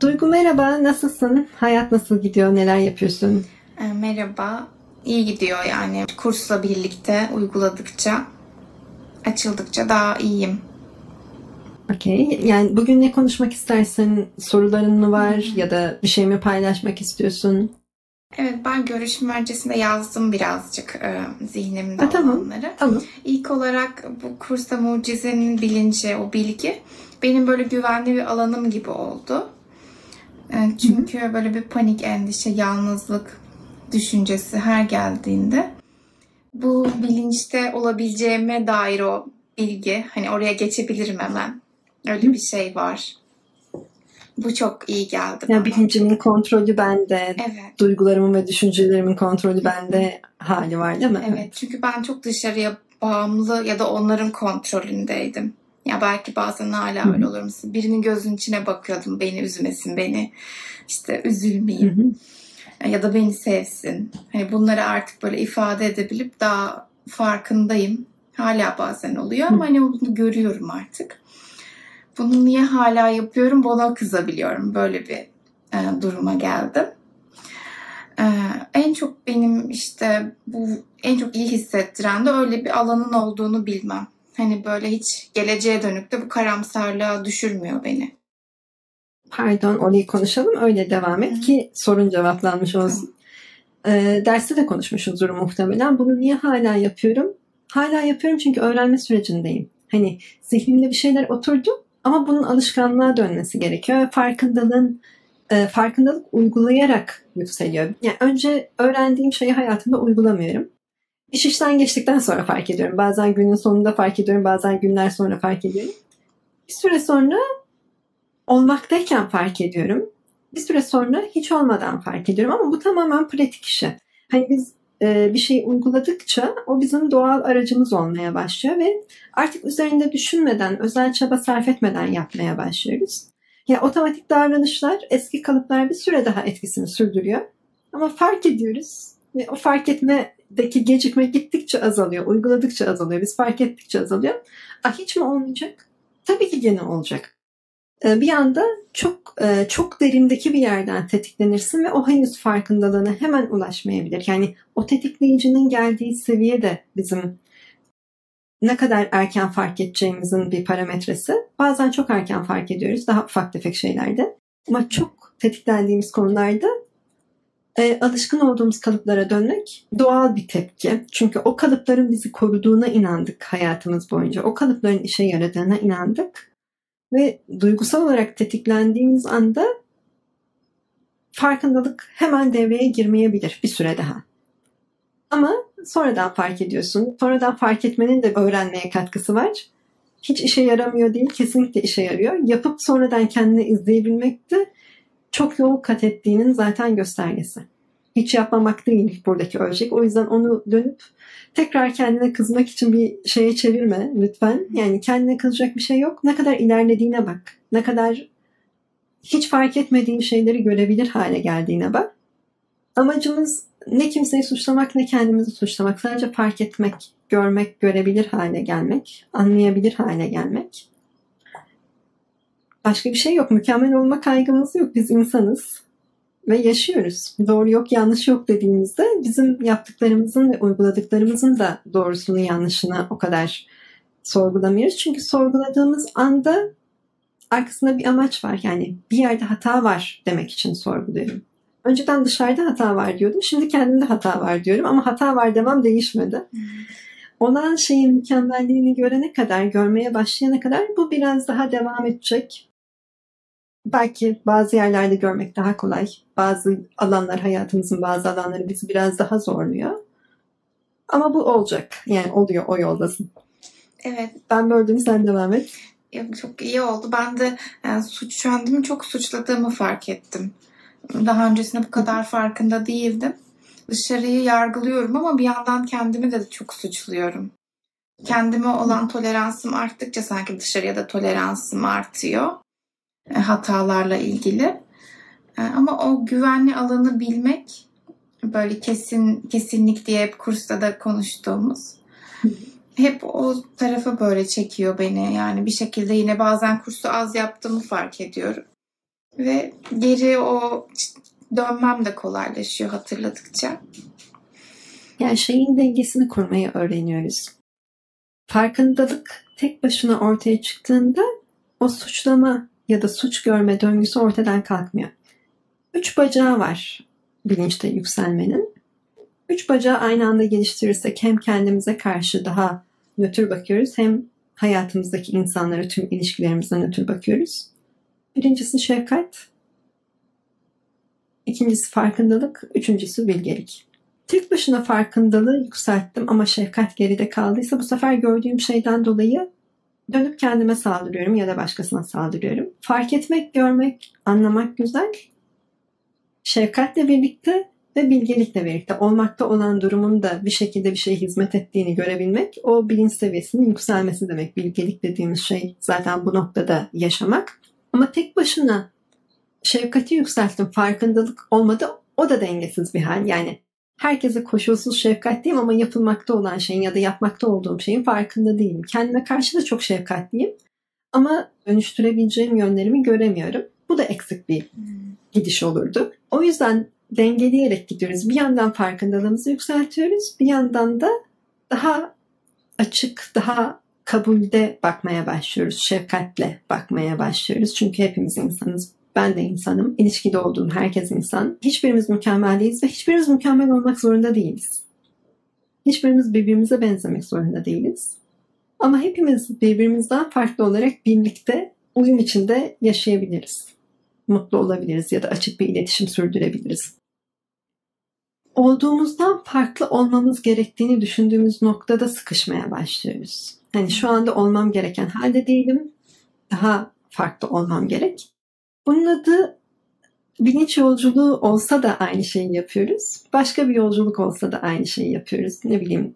Duygu merhaba, nasılsın? Hayat nasıl gidiyor? Neler yapıyorsun? E, merhaba. İyi gidiyor yani. Kursla birlikte uyguladıkça, açıldıkça daha iyiyim. Okey. Yani bugün ne konuşmak istersin? Soruların mı var ya da bir şey mi paylaşmak istiyorsun? Evet ben görüşüm öncesinde yazdım birazcık e, zihnimde Ha, tamam. olanları. Tamam. İlk olarak bu kursta mucizenin bilinci, o bilgi benim böyle güvenli bir alanım gibi oldu. E, çünkü böyle bir panik, endişe, yalnızlık düşüncesi her geldiğinde bu bilinçte olabileceğime dair o bilgi, hani oraya geçebilirim hemen. Öyle bir şey var. Bu çok iyi geldi Ya bana. bilincimin kontrolü bende, Evet. duygularımın ve düşüncelerimin kontrolü bende hali var değil mi? Evet çünkü ben çok dışarıya bağımlı ya da onların kontrolündeydim. Ya belki bazen hala öyle olur musun? Birinin gözünün içine bakıyordum beni üzmesin, beni işte üzülmeyeyim hı. ya da beni sevsin. Hani bunları artık böyle ifade edebilip daha farkındayım. Hala bazen oluyor ama hani bunu görüyorum artık. Bunu niye hala yapıyorum bana kızabiliyorum. Böyle bir e, duruma geldim. Ee, en çok benim işte bu en çok iyi hissettiren de öyle bir alanın olduğunu bilmem. Hani böyle hiç geleceğe dönük de bu karamsarlığa düşürmüyor beni. Pardon, orayı konuşalım öyle devam et hı. ki sorun cevaplanmış olsun. Ee, derste de konuşmuşuzdur muhtemelen. Bunu niye hala yapıyorum? Hala yapıyorum çünkü öğrenme sürecindeyim. Hani zihnimde bir şeyler oturdu ama bunun alışkanlığa dönmesi gerekiyor. Ve farkındalığın e, farkındalık uygulayarak yükseliyor. Yani önce öğrendiğim şeyi hayatımda uygulamıyorum. İş işten geçtikten sonra fark ediyorum. Bazen günün sonunda fark ediyorum, bazen günler sonra fark ediyorum. Bir süre sonra olmaktayken fark ediyorum. Bir süre sonra hiç olmadan fark ediyorum ama bu tamamen pratik işi. Hani biz bir şeyi uyguladıkça o bizim doğal aracımız olmaya başlıyor ve artık üzerinde düşünmeden, özel çaba sarf etmeden yapmaya başlıyoruz. Ya otomatik davranışlar, eski kalıplar bir süre daha etkisini sürdürüyor. Ama fark ediyoruz ve o fark etmedeki gecikme gittikçe azalıyor, uyguladıkça azalıyor, biz fark ettikçe azalıyor. Ah hiç mi olmayacak? Tabii ki gene olacak. Ee, Bir anda çok e, çok derindeki bir yerden tetiklenirsin ve o henüz farkındalığına hemen ulaşmayabilir. Yani o tetikleyicinin geldiği seviye de bizim ne kadar erken fark edeceğimizin bir parametresi. Bazen çok erken fark ediyoruz daha ufak tefek şeylerde. Ama çok tetiklendiğimiz konularda e, alışkın olduğumuz kalıplara dönmek doğal bir tepki. Çünkü o kalıpların bizi koruduğuna inandık hayatımız boyunca. O kalıpların işe yaradığına inandık. Ve duygusal olarak tetiklendiğimiz anda farkındalık hemen devreye girmeyebilir bir süre daha. Ama sonradan fark ediyorsun. Sonradan fark etmenin de öğrenmeye katkısı var. Hiç işe yaramıyor değil, kesinlikle işe yarıyor. Yapıp sonradan kendini izleyebilmek de çok yol kat ettiğinin zaten göstergesi. Hiç yapmamak değil buradaki ölçek. O yüzden onu dönüp tekrar kendine kızmak için bir şeye çevirme lütfen. Yani kendine kızacak bir şey yok. Ne kadar ilerlediğine bak. Ne kadar hiç fark etmediğin şeyleri görebilir hale geldiğine bak. Amacımız ne kimseyi suçlamak ne kendimizi suçlamak. Sadece fark etmek, görmek, görebilir hale gelmek, anlayabilir hale gelmek. Başka bir şey yok. Mükemmel olma kaygımız yok. Biz insanız ve yaşıyoruz. Doğru yok, yanlış yok dediğimizde bizim yaptıklarımızın ve uyguladıklarımızın da doğrusunu, yanlışını o kadar sorgulamıyoruz. Çünkü sorguladığımız anda arkasında bir amaç var. Yani bir yerde hata var demek için sorguluyorum. Önceden dışarıda hata var diyordum. Şimdi kendimde hata var diyorum ama hata var demem değişmedi. Olan şeyin mükemmelliğini görene kadar, görmeye başlayana kadar bu biraz daha devam edecek. Belki bazı yerlerde görmek daha kolay. Bazı alanlar, hayatımızın bazı alanları bizi biraz daha zorluyor. Ama bu olacak. Yani oluyor, o yoldasın. Evet Ben böldüm, sen devam et. ya çok iyi oldu. Ben de yani suç kendimi çok suçladığımı fark ettim. Daha öncesinde bu kadar farkında değildim. Dışarıyı yargılıyorum ama bir yandan kendimi de çok suçluyorum. Kendime olan toleransım arttıkça sanki dışarıya da toleransım artıyor. E, hatalarla ilgili. E, Ama o güvenli alanı bilmek Böyle kesin kesinlik diye hep kursta da konuştuğumuz. Hep o tarafa böyle çekiyor beni. Yani bir şekilde yine bazen kursu az yaptığımı fark ediyorum. Ve geri o dönmem de kolaylaşıyor hatırladıkça. Yani şeyin dengesini kurmayı öğreniyoruz. Farkındalık tek başına ortaya çıktığında o suçlama ya da suç görme döngüsü ortadan kalkmıyor. Üç bacağı var bilinçte yükselmenin. Üç bacağı aynı anda geliştirirsek hem kendimize karşı daha nötr bakıyoruz hem hayatımızdaki insanlara tüm ilişkilerimize nötr bakıyoruz. Birincisi şefkat, ikincisi farkındalık, üçüncüsü bilgelik. Tek başına farkındalığı yükselttim ama şefkat geride kaldıysa bu sefer gördüğüm şeyden dolayı dönüp kendime saldırıyorum ya da başkasına saldırıyorum. Fark etmek, görmek, anlamak güzel. Şefkatle birlikte ve bilgelikle birlikte olmakta olan durumun da bir şekilde bir şeye hizmet ettiğini görebilmek o bilinç seviyesinin yükselmesi demek. Bilgelik dediğimiz şey zaten bu noktada yaşamak. Ama tek başına şefkati yükselttim, farkındalık olmadı. O da dengesiz bir hal. Yani herkese koşulsuz şefkatliyim ama yapılmakta olan şeyin ya da yapmakta olduğum şeyin farkında değilim. Kendime karşı da çok şefkatliyim ama dönüştürebileceğim yönlerimi göremiyorum. Bu da eksik bir gidiş olurdu. O yüzden dengeleyerek gidiyoruz. Bir yandan farkındalığımızı yükseltiyoruz. Bir yandan da daha açık, daha kabulde bakmaya başlıyoruz. Şefkatle bakmaya başlıyoruz. Çünkü hepimiz insanız. Ben de insanım. İlişkide olduğum herkes insan. Hiçbirimiz mükemmel değiliz ve hiçbirimiz mükemmel olmak zorunda değiliz. Hiçbirimiz birbirimize benzemek zorunda değiliz. Ama hepimiz birbirimizden farklı olarak birlikte uyum içinde yaşayabiliriz. Mutlu olabiliriz ya da açık bir iletişim sürdürebiliriz. Olduğumuzdan farklı olmamız gerektiğini düşündüğümüz noktada sıkışmaya başlıyoruz. Hani şu anda olmam gereken halde değilim. Daha farklı olmam gerek. Bunun adı bilinç yolculuğu olsa da aynı şeyi yapıyoruz. Başka bir yolculuk olsa da aynı şeyi yapıyoruz. Ne bileyim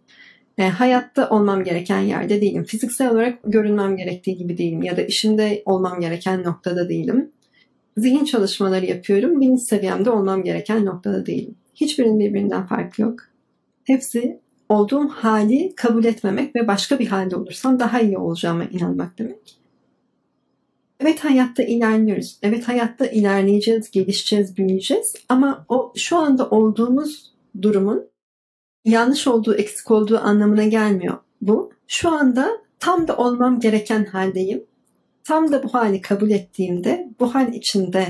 e, hayatta olmam gereken yerde değilim. Fiziksel olarak görünmem gerektiği gibi değilim. Ya da işimde olmam gereken noktada değilim. Zihin çalışmaları yapıyorum. Bilinç seviyemde olmam gereken noktada değilim. Hiçbirinin birbirinden farkı yok. Hepsi olduğum hali kabul etmemek ve başka bir halde olursam daha iyi olacağıma inanmak demek. Evet hayatta ilerliyoruz. Evet hayatta ilerleyeceğiz, gelişeceğiz, büyüyeceğiz. Ama o şu anda olduğumuz durumun yanlış olduğu, eksik olduğu anlamına gelmiyor bu. Şu anda tam da olmam gereken haldeyim. Tam da bu hali kabul ettiğimde, bu hal içinde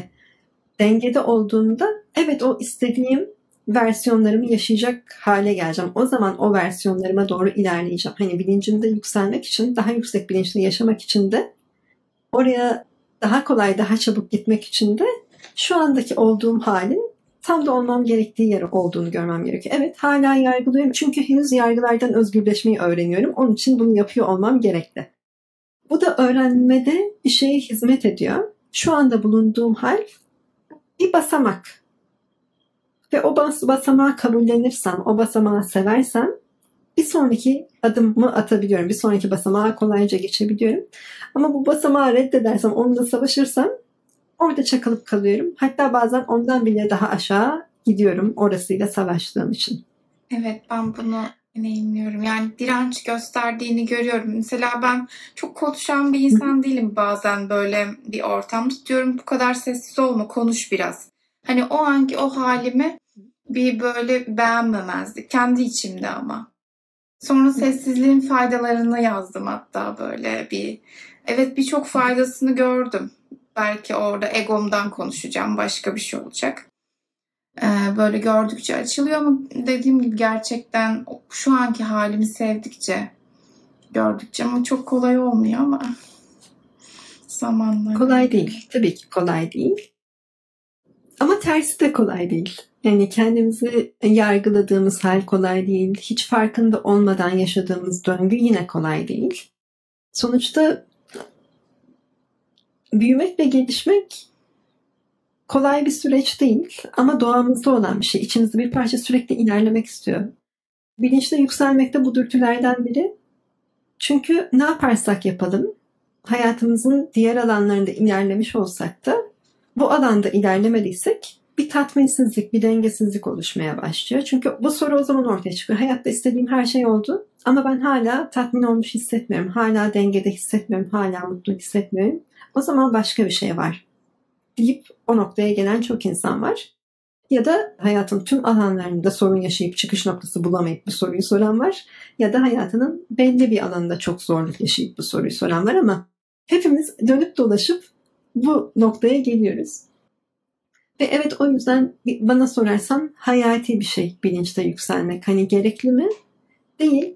dengede olduğumda evet o istediğim versiyonlarımı yaşayacak hale geleceğim. O zaman o versiyonlarıma doğru ilerleyeceğim. Hani bilincimde yükselmek için, daha yüksek bilinçli yaşamak için de oraya daha kolay, daha çabuk gitmek için de şu andaki olduğum halin tam da olmam gerektiği yer olduğunu görmem gerekiyor. Evet hala yargılıyorum çünkü henüz yargılardan özgürleşmeyi öğreniyorum. Onun için bunu yapıyor olmam gerekli. Bu da öğrenmede bir şeye hizmet ediyor. Şu anda bulunduğum hal bir basamak. Ve o bas basamağı kabullenirsem, o basamağı seversem bir sonraki adımımı atabiliyorum. Bir sonraki basamağa kolayca geçebiliyorum. Ama bu basamağı reddedersem, onunla savaşırsam orada çakılıp kalıyorum. Hatta bazen ondan bile daha aşağı gidiyorum orasıyla savaştığım için. Evet ben bunu deneyimliyorum. Yani direnç gösterdiğini görüyorum. Mesela ben çok konuşan bir insan değilim bazen böyle bir ortam tutuyorum. Bu kadar sessiz olma konuş biraz. Hani o anki o halimi bir böyle beğenmemezdik. Kendi içimde ama. Sonra sessizliğin faydalarını yazdım hatta böyle bir. Evet birçok faydasını gördüm. Belki orada egomdan konuşacağım. Başka bir şey olacak. Ee, böyle gördükçe açılıyor ama dediğim gibi gerçekten şu anki halimi sevdikçe gördükçe ama çok kolay olmuyor ama zamanla. Kolay değil. Tabii ki kolay değil. Ama tersi de kolay değil. Yani kendimizi yargıladığımız hal kolay değil. Hiç farkında olmadan yaşadığımız döngü yine kolay değil. Sonuçta büyümek ve gelişmek kolay bir süreç değil ama doğamızda olan bir şey. İçimizde bir parça sürekli ilerlemek istiyor. Bilinçle yükselmek de bu dürtülerden biri. Çünkü ne yaparsak yapalım hayatımızın diğer alanlarında ilerlemiş olsak da bu alanda ilerlemediysek bir tatminsizlik, bir dengesizlik oluşmaya başlıyor. Çünkü bu soru o zaman ortaya çıkıyor. Hayatta istediğim her şey oldu ama ben hala tatmin olmuş hissetmiyorum. Hala dengede hissetmiyorum. Hala mutlu hissetmiyorum. O zaman başka bir şey var deyip o noktaya gelen çok insan var. Ya da hayatın tüm alanlarında sorun yaşayıp çıkış noktası bulamayıp bu soruyu soran var. Ya da hayatının belli bir alanında çok zorluk yaşayıp bu soruyu soran var ama hepimiz dönüp dolaşıp bu noktaya geliyoruz. Ve evet o yüzden bana sorarsan hayati bir şey bilinçte yükselmek. Hani gerekli mi? Değil.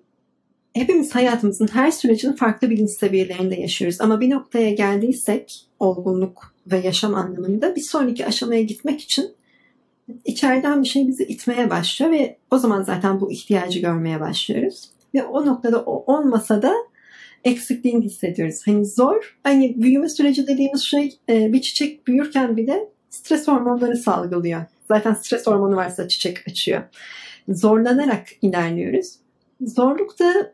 Hepimiz hayatımızın her sürecini farklı bilinç seviyelerinde yaşıyoruz. Ama bir noktaya geldiysek olgunluk ve yaşam anlamında bir sonraki aşamaya gitmek için içeriden bir şey bizi itmeye başlıyor ve o zaman zaten bu ihtiyacı görmeye başlıyoruz. Ve o noktada o olmasa da eksikliğini hissediyoruz. Hani zor. Hani büyüme süreci dediğimiz şey e, bir çiçek büyürken bile stres hormonları salgılıyor. Zaten stres hormonu varsa çiçek açıyor. Zorlanarak ilerliyoruz. Zorluk da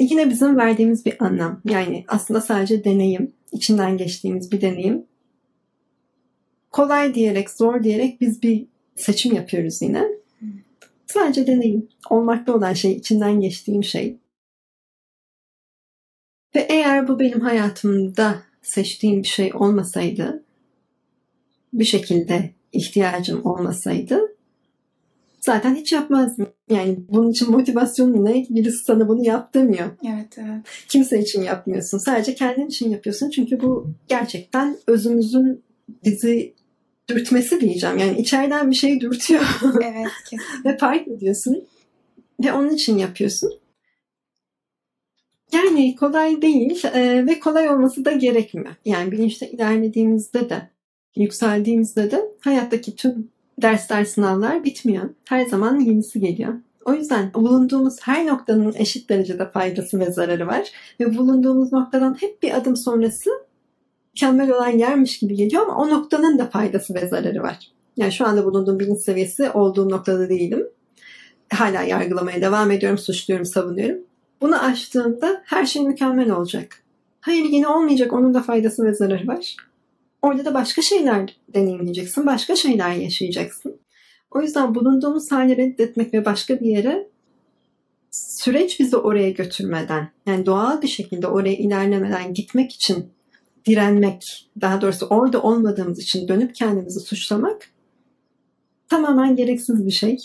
yine bizim verdiğimiz bir anlam. Yani aslında sadece deneyim, içinden geçtiğimiz bir deneyim. Kolay diyerek, zor diyerek biz bir seçim yapıyoruz yine. Sadece deneyim. Olmakta olan şey, içinden geçtiğim şey. Ve eğer bu benim hayatımda seçtiğim bir şey olmasaydı, bir şekilde ihtiyacım olmasaydı zaten hiç yapmazdım. Yani bunun için motivasyonun ne? Birisi sana bunu yap demiyor. Evet, evet. Kimse için yapmıyorsun. Sadece kendin için yapıyorsun. Çünkü bu gerçekten özümüzün bizi dürtmesi diyeceğim. Yani içeriden bir şey dürtüyor. Evet, kesin. Ve fark ediyorsun. Ve onun için yapıyorsun. Yani kolay değil e, ve kolay olması da gerekmiyor. Yani bilinçte ilerlediğimizde de, yükseldiğimizde de hayattaki tüm dersler, sınavlar bitmiyor. Her zaman yenisi geliyor. O yüzden bulunduğumuz her noktanın eşit derecede faydası ve zararı var. Ve bulunduğumuz noktadan hep bir adım sonrası mükemmel olan yermiş gibi geliyor ama o noktanın da faydası ve zararı var. Yani şu anda bulunduğum bilinç seviyesi olduğum noktada değilim. Hala yargılamaya devam ediyorum, suçluyorum, savunuyorum. Bunu aştığımda her şey mükemmel olacak. Hayır yine olmayacak, onun da faydası ve zararı var. Orada da başka şeyler deneyimleyeceksin, başka şeyler yaşayacaksın. O yüzden bulunduğumuz hali reddetmek ve başka bir yere süreç bizi oraya götürmeden, yani doğal bir şekilde oraya ilerlemeden gitmek için direnmek, daha doğrusu orada olmadığımız için dönüp kendimizi suçlamak tamamen gereksiz bir şey.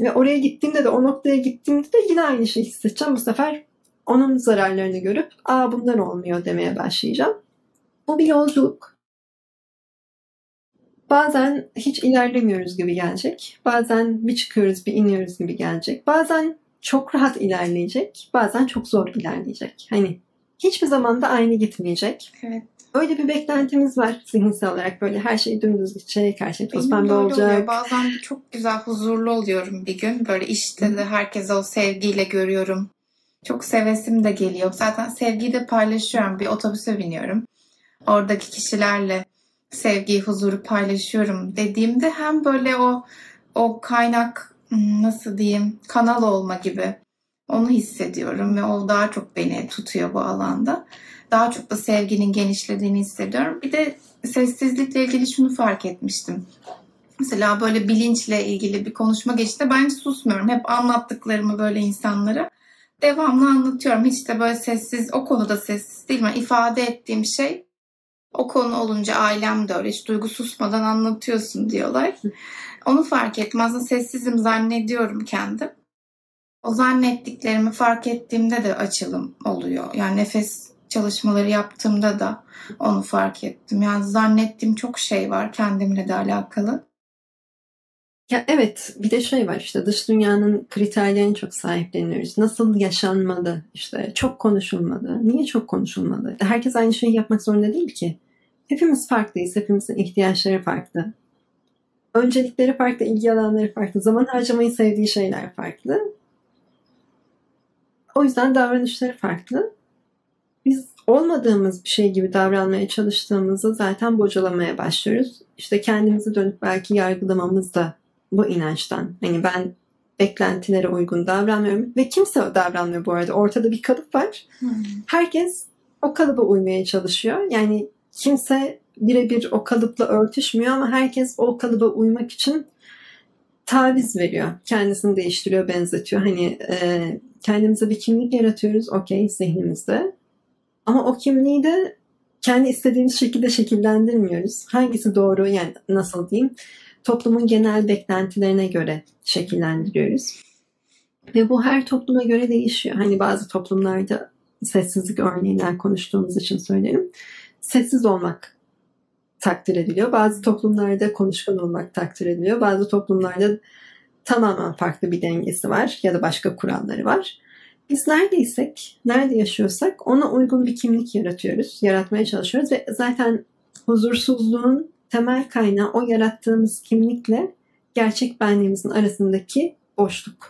Ve oraya gittiğimde de o noktaya gittiğimde de yine aynı şeyi hissedeceğim. Bu sefer onun zararlarını görüp aa bunlar olmuyor demeye başlayacağım. Bu bir yolculuk. Bazen hiç ilerlemiyoruz gibi gelecek. Bazen bir çıkıyoruz bir iniyoruz gibi gelecek. Bazen çok rahat ilerleyecek. Bazen çok zor ilerleyecek. Hani hiçbir zaman da aynı gitmeyecek. Evet. Öyle bir beklentimiz var zihinsel olarak böyle her şey dümdüz gidecek, her şey toz pembe olacak. Oluyor. Bazen çok güzel huzurlu oluyorum bir gün. Böyle işte de herkese o sevgiyle görüyorum. Çok sevesim de geliyor. Zaten sevgiyi de paylaşıyorum. Bir otobüse biniyorum. Oradaki kişilerle sevgiyi, huzuru paylaşıyorum dediğimde hem böyle o o kaynak hmm, nasıl diyeyim kanal olma gibi onu hissediyorum ve o daha çok beni tutuyor bu alanda. Daha çok da sevginin genişlediğini hissediyorum. Bir de sessizlikle ilgili şunu fark etmiştim. Mesela böyle bilinçle ilgili bir konuşma geçti. Ben hiç susmuyorum. Hep anlattıklarımı böyle insanlara devamlı anlatıyorum. Hiç de böyle sessiz, o konuda sessiz değilim. Yani ifade ettiğim şey o konu olunca ailem de öyle hiç duygu susmadan anlatıyorsun diyorlar. Onu fark. Aslında sessizim zannediyorum kendim. O zannettiklerimi fark ettiğimde de açılım oluyor. Yani nefes çalışmaları yaptığımda da onu fark ettim. Yani zannettiğim çok şey var kendimle de alakalı. Ya evet bir de şey var işte dış dünyanın kriterlerine çok sahipleniyoruz. Nasıl yaşanmalı işte çok konuşulmalı. Niye çok konuşulmalı? Herkes aynı şeyi yapmak zorunda değil ki. Hepimiz farklıyız. Hepimizin ihtiyaçları farklı. Öncelikleri farklı, ilgi alanları farklı. Zaman harcamayı sevdiği şeyler farklı. O yüzden davranışları farklı. Biz olmadığımız bir şey gibi davranmaya çalıştığımızda zaten bocalamaya başlıyoruz. İşte kendimizi dönüp belki yargılamamız da bu inançtan. Hani ben beklentilere uygun davranmıyorum ve kimse o davranmıyor bu arada. Ortada bir kalıp var. Hmm. Herkes o kalıba uymaya çalışıyor. Yani kimse birebir o kalıpla örtüşmüyor ama herkes o kalıba uymak için taviz veriyor. Kendisini değiştiriyor, benzetiyor. Hani e, kendimize bir kimlik yaratıyoruz okey zihnimizde. Ama o kimliği de kendi istediğimiz şekilde şekillendirmiyoruz. Hangisi doğru yani nasıl diyeyim toplumun genel beklentilerine göre şekillendiriyoruz. Ve bu her topluma göre değişiyor. Hani bazı toplumlarda sessizlik örneğinden konuştuğumuz için söylerim. Sessiz olmak takdir ediliyor. Bazı toplumlarda konuşkan olmak takdir ediliyor. Bazı toplumlarda tamamen farklı bir dengesi var ya da başka kuralları var. Biz neredeysek, nerede yaşıyorsak ona uygun bir kimlik yaratıyoruz, yaratmaya çalışıyoruz ve zaten huzursuzluğun temel kaynağı o yarattığımız kimlikle gerçek benliğimizin arasındaki boşluk.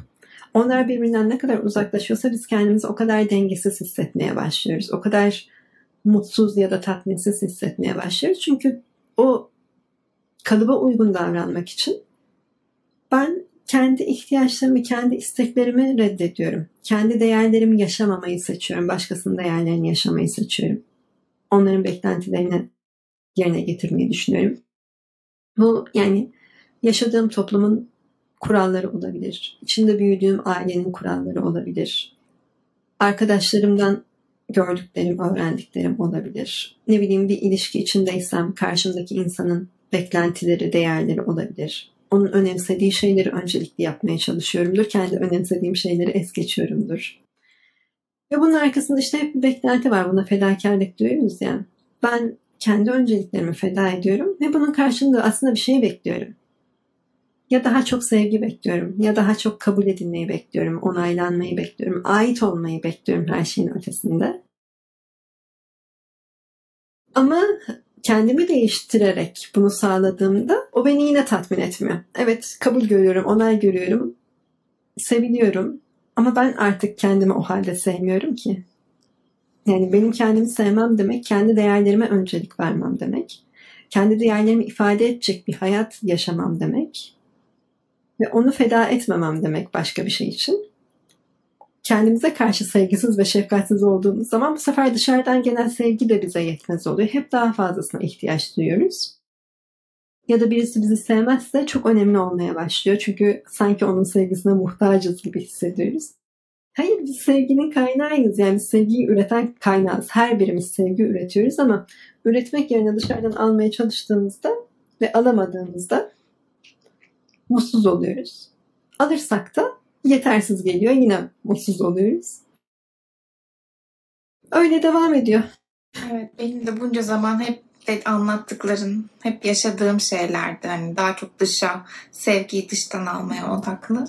Onlar birbirinden ne kadar uzaklaşıyorsa biz kendimizi o kadar dengesiz hissetmeye başlıyoruz. O kadar mutsuz ya da tatminsiz hissetmeye başlıyoruz. Çünkü o kalıba uygun davranmak için ben kendi ihtiyaçlarımı, kendi isteklerimi reddediyorum. Kendi değerlerimi yaşamamayı seçiyorum. Başkasının değerlerini yaşamayı seçiyorum. Onların beklentilerini yerine getirmeyi düşünüyorum. Bu yani yaşadığım toplumun kuralları olabilir. İçinde büyüdüğüm ailenin kuralları olabilir. Arkadaşlarımdan gördüklerim, öğrendiklerim olabilir. Ne bileyim bir ilişki içindeysem karşımdaki insanın beklentileri, değerleri olabilir. Onun önemsediği şeyleri öncelikli yapmaya çalışıyorumdur. Kendi önemsediğim şeyleri es geçiyorumdur. Ve bunun arkasında işte hep bir beklenti var. Buna fedakarlık diyoruz ya. Ben kendi önceliklerimi feda ediyorum ve bunun karşılığında aslında bir şey bekliyorum. Ya daha çok sevgi bekliyorum, ya daha çok kabul edilmeyi bekliyorum, onaylanmayı bekliyorum, ait olmayı bekliyorum her şeyin ötesinde. Ama kendimi değiştirerek bunu sağladığımda o beni yine tatmin etmiyor. Evet kabul görüyorum, onay görüyorum, seviliyorum ama ben artık kendimi o halde sevmiyorum ki. Yani benim kendimi sevmem demek, kendi değerlerime öncelik vermem demek. Kendi değerlerimi ifade edecek bir hayat yaşamam demek. Ve onu feda etmemem demek başka bir şey için. Kendimize karşı sevgisiz ve şefkatsiz olduğumuz zaman bu sefer dışarıdan gelen sevgi de bize yetmez oluyor. Hep daha fazlasına ihtiyaç duyuyoruz. Ya da birisi bizi sevmezse çok önemli olmaya başlıyor. Çünkü sanki onun sevgisine muhtacız gibi hissediyoruz. Hayır biz sevginin kaynağıyız. Yani sevgiyi üreten kaynağız. Her birimiz sevgi üretiyoruz ama üretmek yerine dışarıdan almaya çalıştığımızda ve alamadığımızda mutsuz oluyoruz. Alırsak da yetersiz geliyor. Yine mutsuz oluyoruz. Öyle devam ediyor. Evet benim de bunca zaman hep anlattıkların, hep yaşadığım şeylerdi. Hani daha çok dışa, sevgiyi dıştan almaya odaklı.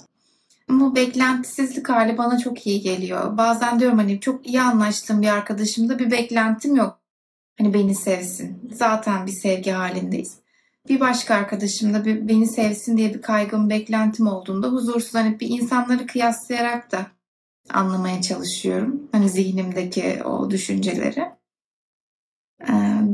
Ama beklentisizlik hali bana çok iyi geliyor. Bazen diyorum hani çok iyi anlaştığım bir arkadaşımda bir beklentim yok. Hani beni sevsin. Zaten bir sevgi halindeyiz. Bir başka arkadaşımda bir beni sevsin diye bir kaygım, beklentim olduğunda huzursuz hani bir insanları kıyaslayarak da anlamaya çalışıyorum. Hani zihnimdeki o düşünceleri.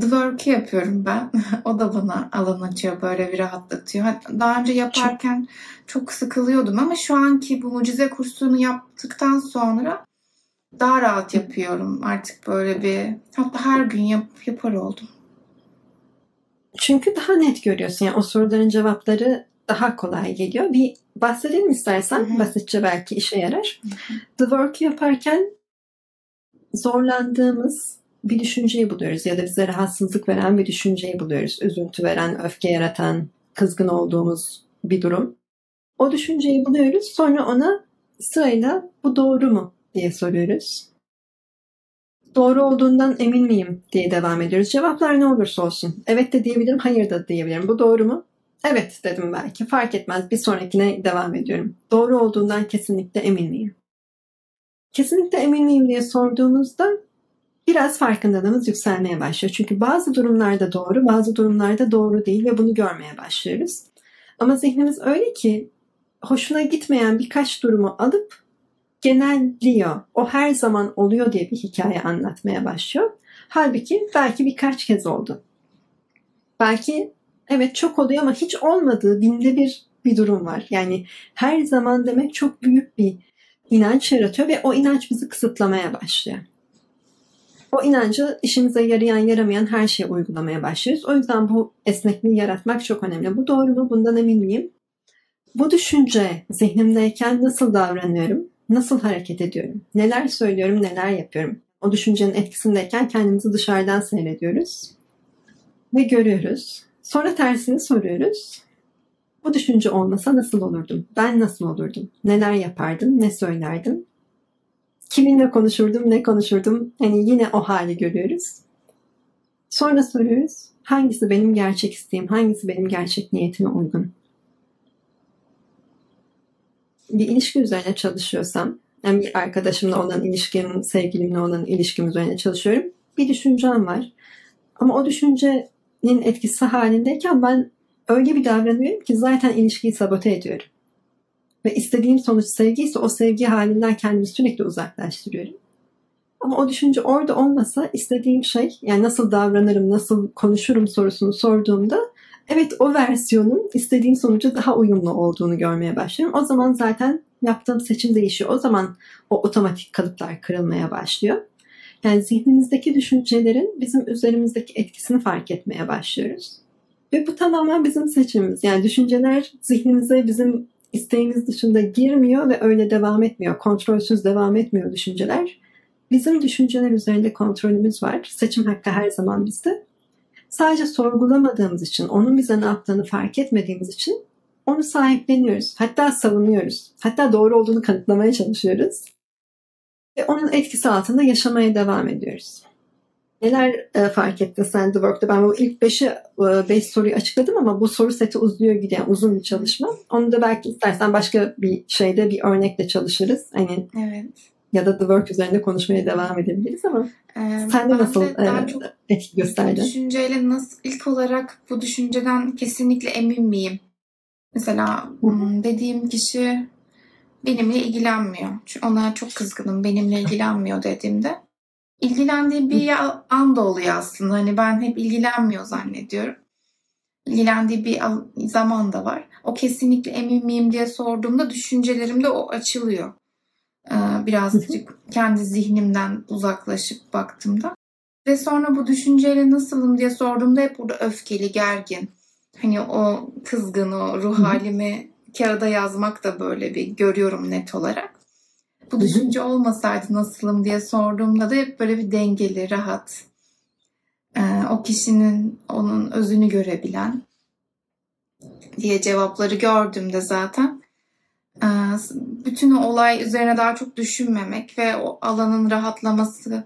The Work'ı yapıyorum ben. o da bana alan açıyor, böyle bir rahatlatıyor. Daha önce yaparken çok sıkılıyordum ama şu anki bu mucize kursunu yaptıktan sonra daha rahat yapıyorum. Artık böyle bir hatta her gün yap, yapar oldum. Çünkü daha net görüyorsun. Yani o soruların cevapları daha kolay geliyor. Bir bahsedelim istersen. Hı-hı. Basitçe belki işe yarar. Hı-hı. The Work'ı yaparken zorlandığımız bir düşünceyi buluyoruz ya da bize rahatsızlık veren bir düşünceyi buluyoruz. Üzüntü veren, öfke yaratan, kızgın olduğumuz bir durum. O düşünceyi buluyoruz. Sonra ona sırayla bu doğru mu diye soruyoruz. Doğru olduğundan emin miyim diye devam ediyoruz. Cevaplar ne olursa olsun. Evet de diyebilirim, hayır da diyebilirim. Bu doğru mu? Evet dedim belki. Fark etmez. Bir sonrakine devam ediyorum. Doğru olduğundan kesinlikle emin miyim? Kesinlikle emin miyim diye sorduğumuzda biraz farkındalığımız yükselmeye başlıyor. Çünkü bazı durumlarda doğru, bazı durumlarda doğru değil ve bunu görmeye başlıyoruz. Ama zihnimiz öyle ki hoşuna gitmeyen birkaç durumu alıp genelliyor. O her zaman oluyor diye bir hikaye anlatmaya başlıyor. Halbuki belki birkaç kez oldu. Belki evet çok oluyor ama hiç olmadığı binde bir bir durum var. Yani her zaman demek çok büyük bir inanç yaratıyor ve o inanç bizi kısıtlamaya başlıyor. o inancı işimize yarayan yaramayan her şeye uygulamaya başlıyoruz. O yüzden bu esnekliği yaratmak çok önemli. Bu doğru mu? Bundan emin miyim? Bu düşünce zihnimdeyken nasıl davranıyorum? Nasıl hareket ediyorum? Neler söylüyorum, neler yapıyorum? O düşüncenin etkisindeyken kendimizi dışarıdan seyrediyoruz ve görüyoruz. Sonra tersini soruyoruz. Bu düşünce olmasa nasıl olurdum? Ben nasıl olurdum? Neler yapardım? Ne söylerdim? Kiminle konuşurdum? Ne konuşurdum? Hani yine o hali görüyoruz. Sonra soruyoruz. Hangisi benim gerçek isteğim? Hangisi benim gerçek niyetime uygun? Bir ilişki üzerine çalışıyorsam, yani bir arkadaşımla olan ilişkim, sevgilimle olan ilişkim üzerine çalışıyorum. Bir düşüncem var. Ama o düşüncenin etkisi halindeyken ben öyle bir davranıyorum ki zaten ilişkiyi sabote ediyorum. Ve istediğim sonuç sevgi ise o sevgi halinden kendimi sürekli uzaklaştırıyorum. Ama o düşünce orada olmasa istediğim şey yani nasıl davranırım, nasıl konuşurum sorusunu sorduğumda evet o versiyonun istediğim sonuca daha uyumlu olduğunu görmeye başlıyorum. O zaman zaten yaptığım seçim değişiyor. O zaman o otomatik kalıplar kırılmaya başlıyor. Yani zihnimizdeki düşüncelerin bizim üzerimizdeki etkisini fark etmeye başlıyoruz. Ve bu tamamen bizim seçimimiz. Yani düşünceler zihnimize bizim isteğimiz dışında girmiyor ve öyle devam etmiyor. Kontrolsüz devam etmiyor düşünceler. Bizim düşünceler üzerinde kontrolümüz var. Seçim hakkı her zaman bizde. Sadece sorgulamadığımız için, onun bize ne yaptığını fark etmediğimiz için onu sahipleniyoruz. Hatta savunuyoruz. Hatta doğru olduğunu kanıtlamaya çalışıyoruz. Ve onun etkisi altında yaşamaya devam ediyoruz. Neler e, fark ettin sen The Work'ta? Ben bu ilk 5'i 5 soruyu açıkladım ama bu soru seti uzuyor gidiyor. Yani uzun bir çalışma. Onu da belki istersen başka bir şeyde bir örnekle çalışırız. Hani Evet. Ya da The Work üzerinde konuşmaya devam edebiliriz ama Ee, sen de nasıl daha e, çok etki gösterdin? düşünceyle nasıl ilk olarak bu düşünceden kesinlikle emin miyim? Mesela hmm, dediğim kişi benimle ilgilenmiyor. Çünkü ona çok kızgınım benimle ilgilenmiyor dediğimde. İlgilendiği bir an da oluyor aslında. Hani ben hep ilgilenmiyor zannediyorum. İlgilendiği bir an- zaman da var. O kesinlikle emin miyim diye sorduğumda düşüncelerimde o açılıyor. Ee, birazcık kendi zihnimden uzaklaşıp baktığımda. Ve sonra bu düşünceyle nasılım diye sorduğumda hep burada öfkeli, gergin. Hani o kızgın, o ruh halimi kağıda yazmak da böyle bir görüyorum net olarak. Bu düşünce olmasaydı nasılım diye sorduğumda da hep böyle bir dengeli, rahat. Ee, o kişinin onun özünü görebilen diye cevapları gördüğümde zaten bütün o olay üzerine daha çok düşünmemek ve o alanın rahatlaması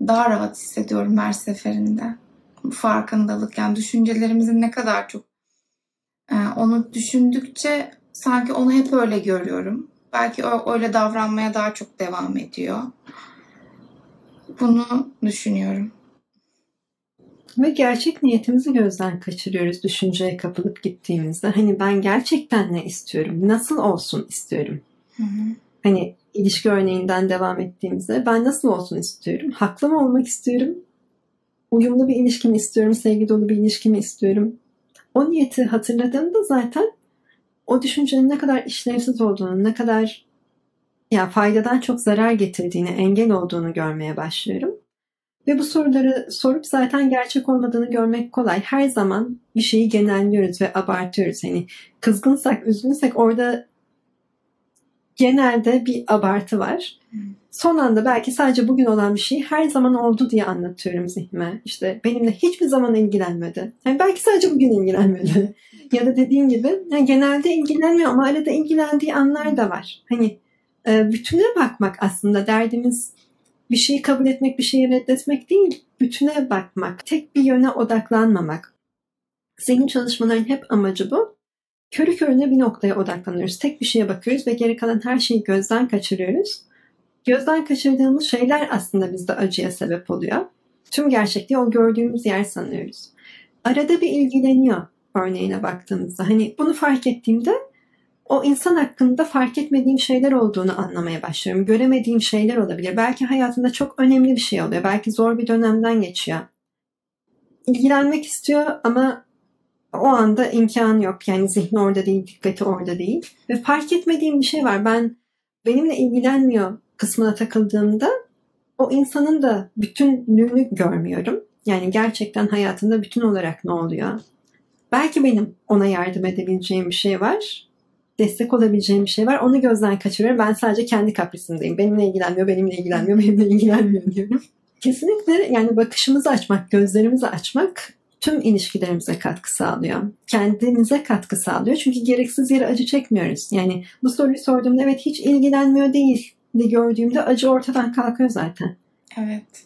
daha rahat hissediyorum her seferinde. Farkındalık yani düşüncelerimizin ne kadar çok e, onu düşündükçe sanki onu hep öyle görüyorum. Belki öyle davranmaya daha çok devam ediyor. Bunu düşünüyorum. Ve gerçek niyetimizi gözden kaçırıyoruz düşünceye kapılıp gittiğimizde. Hani ben gerçekten ne istiyorum? Nasıl olsun istiyorum? Hı hı. Hani ilişki örneğinden devam ettiğimizde ben nasıl olsun istiyorum? Haklı mı olmak istiyorum? Uyumlu bir ilişki mi istiyorum? Sevgi dolu bir ilişki mi istiyorum? O niyeti hatırladığımda zaten o düşüncenin ne kadar işlevsiz olduğunu, ne kadar ya faydadan çok zarar getirdiğini, engel olduğunu görmeye başlıyorum. Ve bu soruları sorup zaten gerçek olmadığını görmek kolay. Her zaman bir şeyi genelliyoruz ve abartıyoruz. Hani kızgınsak, üzgünsek orada genelde bir abartı var. Son anda belki sadece bugün olan bir şey her zaman oldu diye anlatıyorum zihnime. İşte benimle hiçbir zaman ilgilenmedi. Yani belki sadece bugün ilgilenmedi. ya da dediğim gibi yani genelde ilgilenmiyor ama arada ilgilendiği anlar da var. Hani e, bütüne bakmak aslında derdimiz bir şeyi kabul etmek, bir şeyi reddetmek değil, bütüne bakmak, tek bir yöne odaklanmamak. Zihin çalışmaların hep amacı bu. Körü körüne bir noktaya odaklanıyoruz. Tek bir şeye bakıyoruz ve geri kalan her şeyi gözden kaçırıyoruz. Gözden kaçırdığımız şeyler aslında bizde acıya sebep oluyor. Tüm gerçekliği o gördüğümüz yer sanıyoruz. Arada bir ilgileniyor örneğine baktığımızda. Hani bunu fark ettiğimde o insan hakkında fark etmediğim şeyler olduğunu anlamaya başlıyorum. Göremediğim şeyler olabilir. Belki hayatında çok önemli bir şey oluyor. Belki zor bir dönemden geçiyor. İlgilenmek istiyor ama o anda imkan yok. Yani zihni orada değil, dikkati orada değil. Ve fark etmediğim bir şey var. Ben benimle ilgilenmiyor kısmına takıldığımda o insanın da bütünlüğünü görmüyorum. Yani gerçekten hayatında bütün olarak ne oluyor? Belki benim ona yardım edebileceğim bir şey var. Destek olabileceğim bir şey var. Onu gözden kaçırıyorum. Ben sadece kendi kaprisimdeyim. Benimle ilgilenmiyor, benimle ilgilenmiyor, benimle ilgilenmiyor diyorum. Kesinlikle yani bakışımızı açmak, gözlerimizi açmak tüm ilişkilerimize katkı sağlıyor. Kendimize katkı sağlıyor. Çünkü gereksiz yere acı çekmiyoruz. Yani bu soruyu sorduğumda evet hiç ilgilenmiyor değil diye gördüğümde acı ortadan kalkıyor zaten. Evet.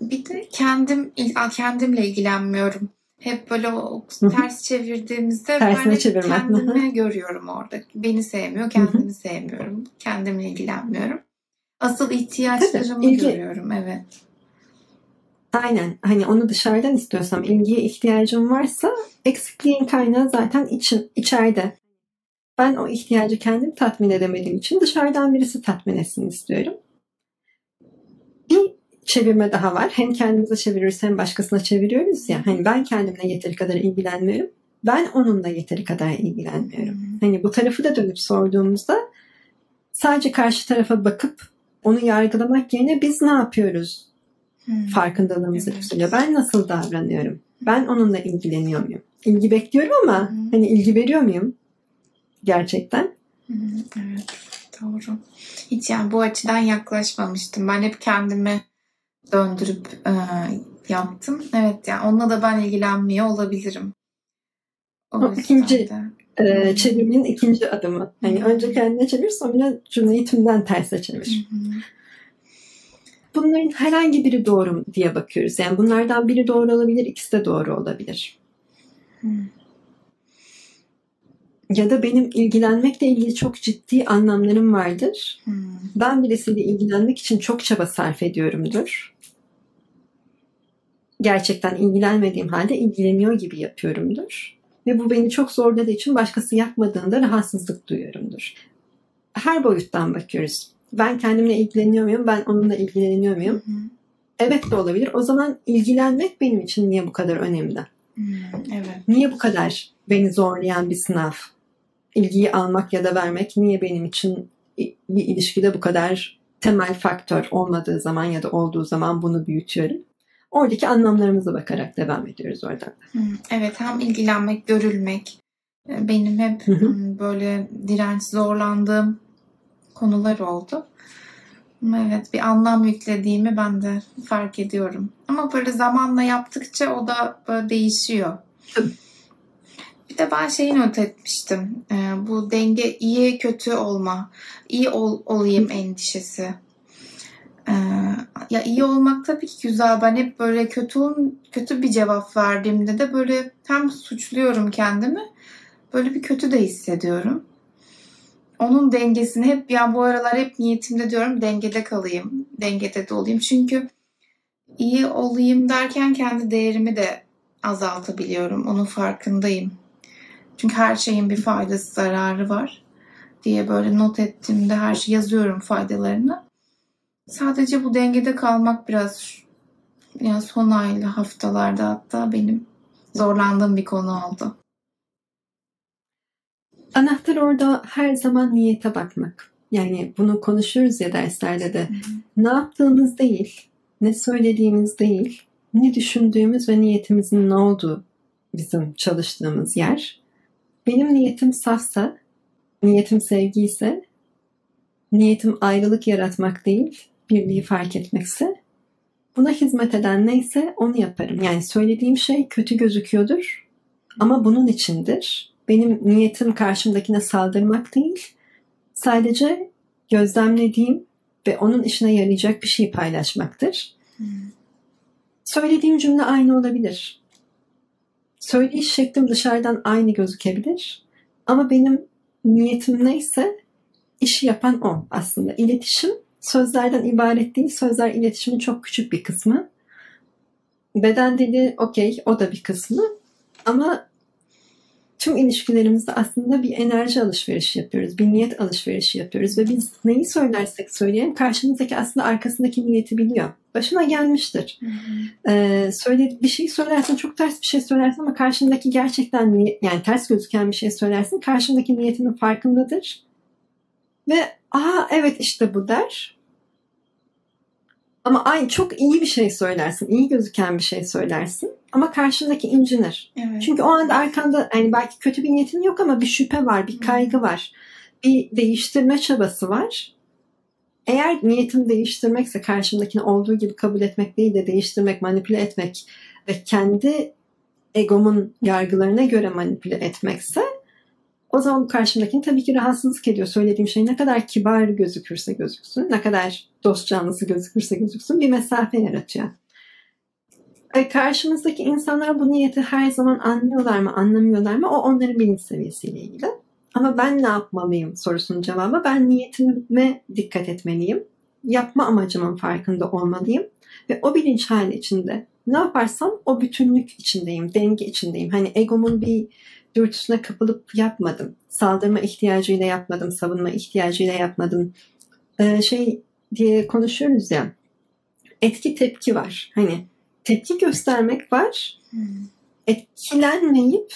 Bir de kendim kendimle ilgilenmiyorum. Hep böyle o ters çevirdiğimizde Tersine ben kendimi görüyorum orada. Beni sevmiyor, kendimi sevmiyorum. Kendimle ilgilenmiyorum. Asıl ihtiyaçlarımı Tabii, ilgi- görüyorum. Evet. Aynen. Hani onu dışarıdan istiyorsam, ilgiye ihtiyacım varsa eksikliğin kaynağı zaten için, içeride. Ben o ihtiyacı kendim tatmin edemediğim için dışarıdan birisi tatmin etsin istiyorum. Çevirme daha var. Hem kendimize çeviriyoruz hem başkasına çeviriyoruz ya. Hani ben kendimle yeteri kadar ilgilenmiyorum. Ben onunla yeteri kadar ilgilenmiyorum. Hani bu tarafı da dönüp sorduğumuzda sadece karşı tarafa bakıp onu yargılamak yerine biz ne yapıyoruz Hmm. farkındalığımız Evet. yükseliyor. Ben nasıl davranıyorum? Ben onunla ilgileniyor muyum? İlgi bekliyorum ama hani ilgi veriyor muyum? Gerçekten. Evet, doğru. Hiç yani bu açıdan yaklaşmamıştım. Ben hep kendimi döndürüp e, yaptım. Evet yani onunla da ben ilgilenmiyor olabilirim. O ikinci- de. Hı. çevirmenin ikinci adımı. Hani Hı. önce kendine çevir sonra cümleyi tümden terse çevir. hı. Bunların herhangi biri doğru mu diye bakıyoruz. Yani bunlardan biri doğru olabilir, ikisi de doğru olabilir. Hı. Ya da benim ilgilenmekle ilgili çok ciddi anlamlarım vardır. Hı. Ben birisiyle ilgilenmek için çok çaba sarf ediyorumdur. Gerçekten ilgilenmediğim halde ilgileniyor gibi yapıyorumdur. Ve bu beni çok zorladığı için başkası yapmadığında rahatsızlık duyuyorumdur. Her boyuttan bakıyoruz. Ben kendimle ilgileniyor muyum? Ben onunla ilgileniyor muyum? hı. Evet de olabilir. O zaman ilgilenmek benim için niye bu kadar önemli? Evet. Niye bu kadar beni zorlayan bir sınav? İlgiyi almak ya da vermek niye benim için bir ilişkide bu kadar temel faktör olmadığı zaman ya da olduğu zaman bunu büyütüyorum? Oradaki anlamlarımıza bakarak devam ediyoruz oradan. Evet hem ilgilenmek, görülmek. e, Benim hep Hı hı. hı, böyle direnç zorlandığım konular oldu. Evet bir anlam yüklediğimi ben de fark ediyorum. Ama böyle zamanla yaptıkça o da böyle değişiyor. Tabii. Bir de ben şeyi not etmiştim. Ee, bu denge iyi kötü olma, iyi ol, olayım endişesi. Ee, ya iyi olmak tabii ki güzel. Ben hep böyle kötü kötü bir cevap verdiğimde de böyle hem suçluyorum kendimi, böyle bir kötü de hissediyorum onun dengesini hep ya bu aralar hep niyetimde diyorum dengede kalayım, dengede de olayım. Çünkü iyi olayım derken kendi değerimi de azaltabiliyorum. Onun farkındayım. Çünkü her şeyin bir faydası, zararı var diye böyle not ettiğimde her şey yazıyorum faydalarını. Sadece bu dengede kalmak biraz ya son aylı haftalarda hatta benim zorlandığım bir konu oldu. Anahtar orada her zaman niyete bakmak. Yani bunu konuşuyoruz ya derslerde de. Ne yaptığımız değil, ne söylediğimiz değil, ne düşündüğümüz ve niyetimizin ne olduğu bizim çalıştığımız yer. Benim niyetim safsa, niyetim sevgi ise, niyetim ayrılık yaratmak değil, birliği fark etmekse, buna hizmet eden neyse onu yaparım. Yani söylediğim şey kötü gözüküyordur ama bunun içindir. Benim niyetim karşımdakine saldırmak değil, sadece gözlemlediğim ve onun işine yarayacak bir şey paylaşmaktır. Hmm. Söylediğim cümle aynı olabilir. Söyleyiş şeklim dışarıdan aynı gözükebilir. Ama benim niyetim neyse işi yapan o aslında. İletişim sözlerden ibaret değil. Sözler iletişimin çok küçük bir kısmı. Beden dili okey o da bir kısmı. Ama tüm ilişkilerimizde aslında bir enerji alışverişi yapıyoruz. Bir niyet alışverişi yapıyoruz. Ve biz neyi söylersek söyleyelim karşımızdaki aslında arkasındaki niyeti biliyor. Başına gelmiştir. Hı. Ee, söyle, bir şey söylersin çok ters bir şey söylersin ama karşındaki gerçekten yani ters gözüken bir şey söylersin. Karşındaki niyetinin farkındadır. Ve aa evet işte bu der. Ama ay çok iyi bir şey söylersin, iyi gözüken bir şey söylersin ama karşındaki incinir. Evet. Çünkü o anda arkanda yani belki kötü bir niyetin yok ama bir şüphe var, bir kaygı var. Bir değiştirme çabası var. Eğer niyetin değiştirmekse karşımdakini olduğu gibi kabul etmek değil de değiştirmek, manipüle etmek ve kendi egomun yargılarına göre manipüle etmekse o zaman karşımdakini tabii ki rahatsızlık ediyor. Söylediğim şey ne kadar kibar gözükürse gözüksün, ne kadar dost canlısı gözükürse gözüksün bir mesafe yaratıyor. E, karşımızdaki insanlar bu niyeti her zaman anlıyorlar mı, anlamıyorlar mı? O onların bilinç seviyesiyle ilgili. Ama ben ne yapmalıyım sorusunun cevabı ben niyetime dikkat etmeliyim. Yapma amacımın farkında olmalıyım. Ve o bilinç hali içinde ne yaparsam o bütünlük içindeyim, denge içindeyim. Hani egomun bir dürtüsüne kapılıp yapmadım. Saldırma ihtiyacıyla yapmadım, savunma ihtiyacıyla yapmadım. Ee, şey diye konuşuyoruz ya, etki tepki var. Hani tepki göstermek var, Hmm. etkilenmeyip,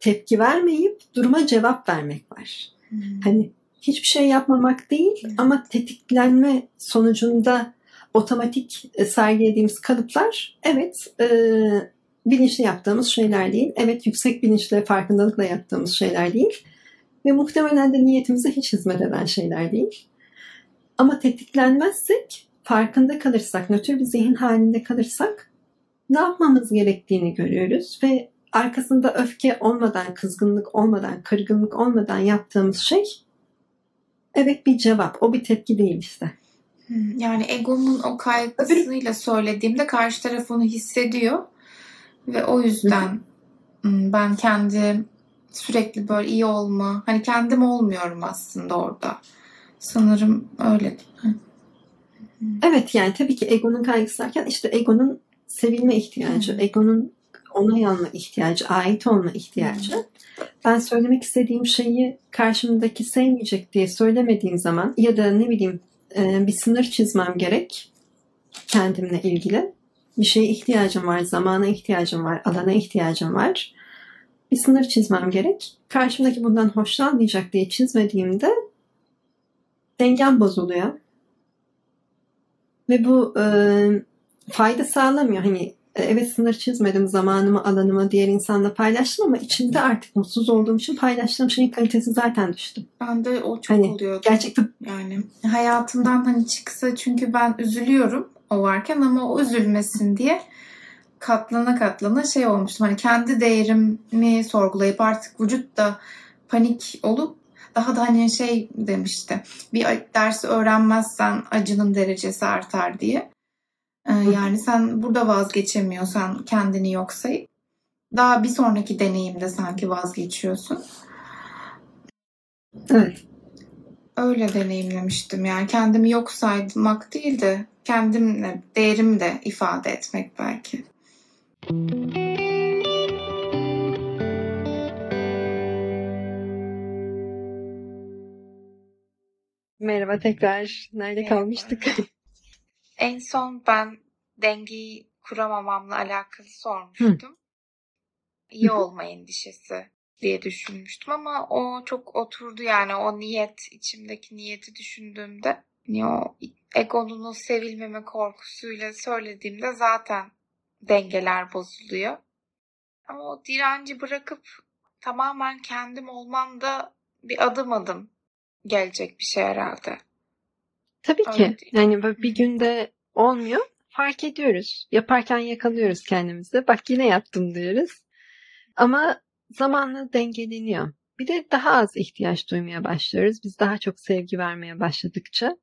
tepki vermeyip duruma cevap vermek var. Hmm. Hani hiçbir şey yapmamak değil Evet. ama tetiklenme sonucunda otomatik e, sergilediğimiz kalıplar evet e, bilinçli yaptığımız şeyler değil. Evet yüksek bilinçle farkındalıkla yaptığımız şeyler değil. Ve muhtemelen de niyetimize hiç hizmet eden şeyler değil. Ama tetiklenmezsek, farkında kalırsak, nötr bir zihin halinde kalırsak ne yapmamız gerektiğini görüyoruz ve arkasında öfke olmadan, kızgınlık olmadan, kırgınlık olmadan yaptığımız şey evet bir cevap. O bir tepki değil işte. Hmm, Yani egomun o kaygısıyla söylediğimde karşı taraf onu hissediyor ve o yüzden ben kendi sürekli böyle iyi olma, hani kendim olmuyorum aslında orada. Sanırım öyle. Evet yani tabii ki egonun kaygısı derken işte egonun sevilme ihtiyacı, Hı. egonun onay alma ihtiyacı, ait olma ihtiyacı. Ben söylemek istediğim şeyi karşımdaki sevmeyecek diye söylemediğim zaman ya da ne bileyim bir sınır çizmem gerek kendimle ilgili. Bir şeye ihtiyacım var, zamana ihtiyacım var, alana ihtiyacım var. Bir sınır çizmem gerek. Karşımdaki bundan hoşlanmayacak diye çizmediğimde dengem bozuluyor. Ve bu e, fayda sağlamıyor. Hani e, evet sınır çizmedim zamanımı, alanımı diğer insanla paylaştım ama içinde artık mutsuz olduğum için paylaştığım şeyin kalitesi zaten düştü. Ben de o çok Hani oluyordu. Gerçekten Yani hayatımdan hani çıksa çünkü ben üzülüyorum o varken ama o üzülmesin diye katlana katlana şey olmuştum. Hani kendi değerimi sorgulayıp artık vücut da panik olup daha da hani şey demişti. Bir dersi öğrenmezsen acının derecesi artar diye. Ee, yani sen burada vazgeçemiyorsan kendini yok sayıp daha bir sonraki deneyimde sanki vazgeçiyorsun. evet. Öyle deneyimlemiştim. Yani kendimi yok saymak değil de kendimle değerimi de ifade etmek belki. Merhaba tekrar. Nerede Merhaba. kalmıştık? En son ben dengeyi kuramamamla alakalı sormuştum. İyi Hı hı. olma endişesi diye düşünmüştüm ama o çok oturdu yani o niyet içimdeki niyeti düşündüğümde hani o egonun o sevilmeme korkusuyla söylediğimde zaten dengeler bozuluyor. Ama o direnci bırakıp tamamen kendim olmam da bir adım adım gelecek bir şey herhalde. Tabii Öyle ki. değil. Yani bir günde olmuyor. Fark ediyoruz. Yaparken yakalıyoruz kendimizi. Bak yine yaptım diyoruz. Ama zamanla dengeleniyor. Bir de daha az ihtiyaç duymaya başlıyoruz. Biz daha çok sevgi vermeye başladıkça,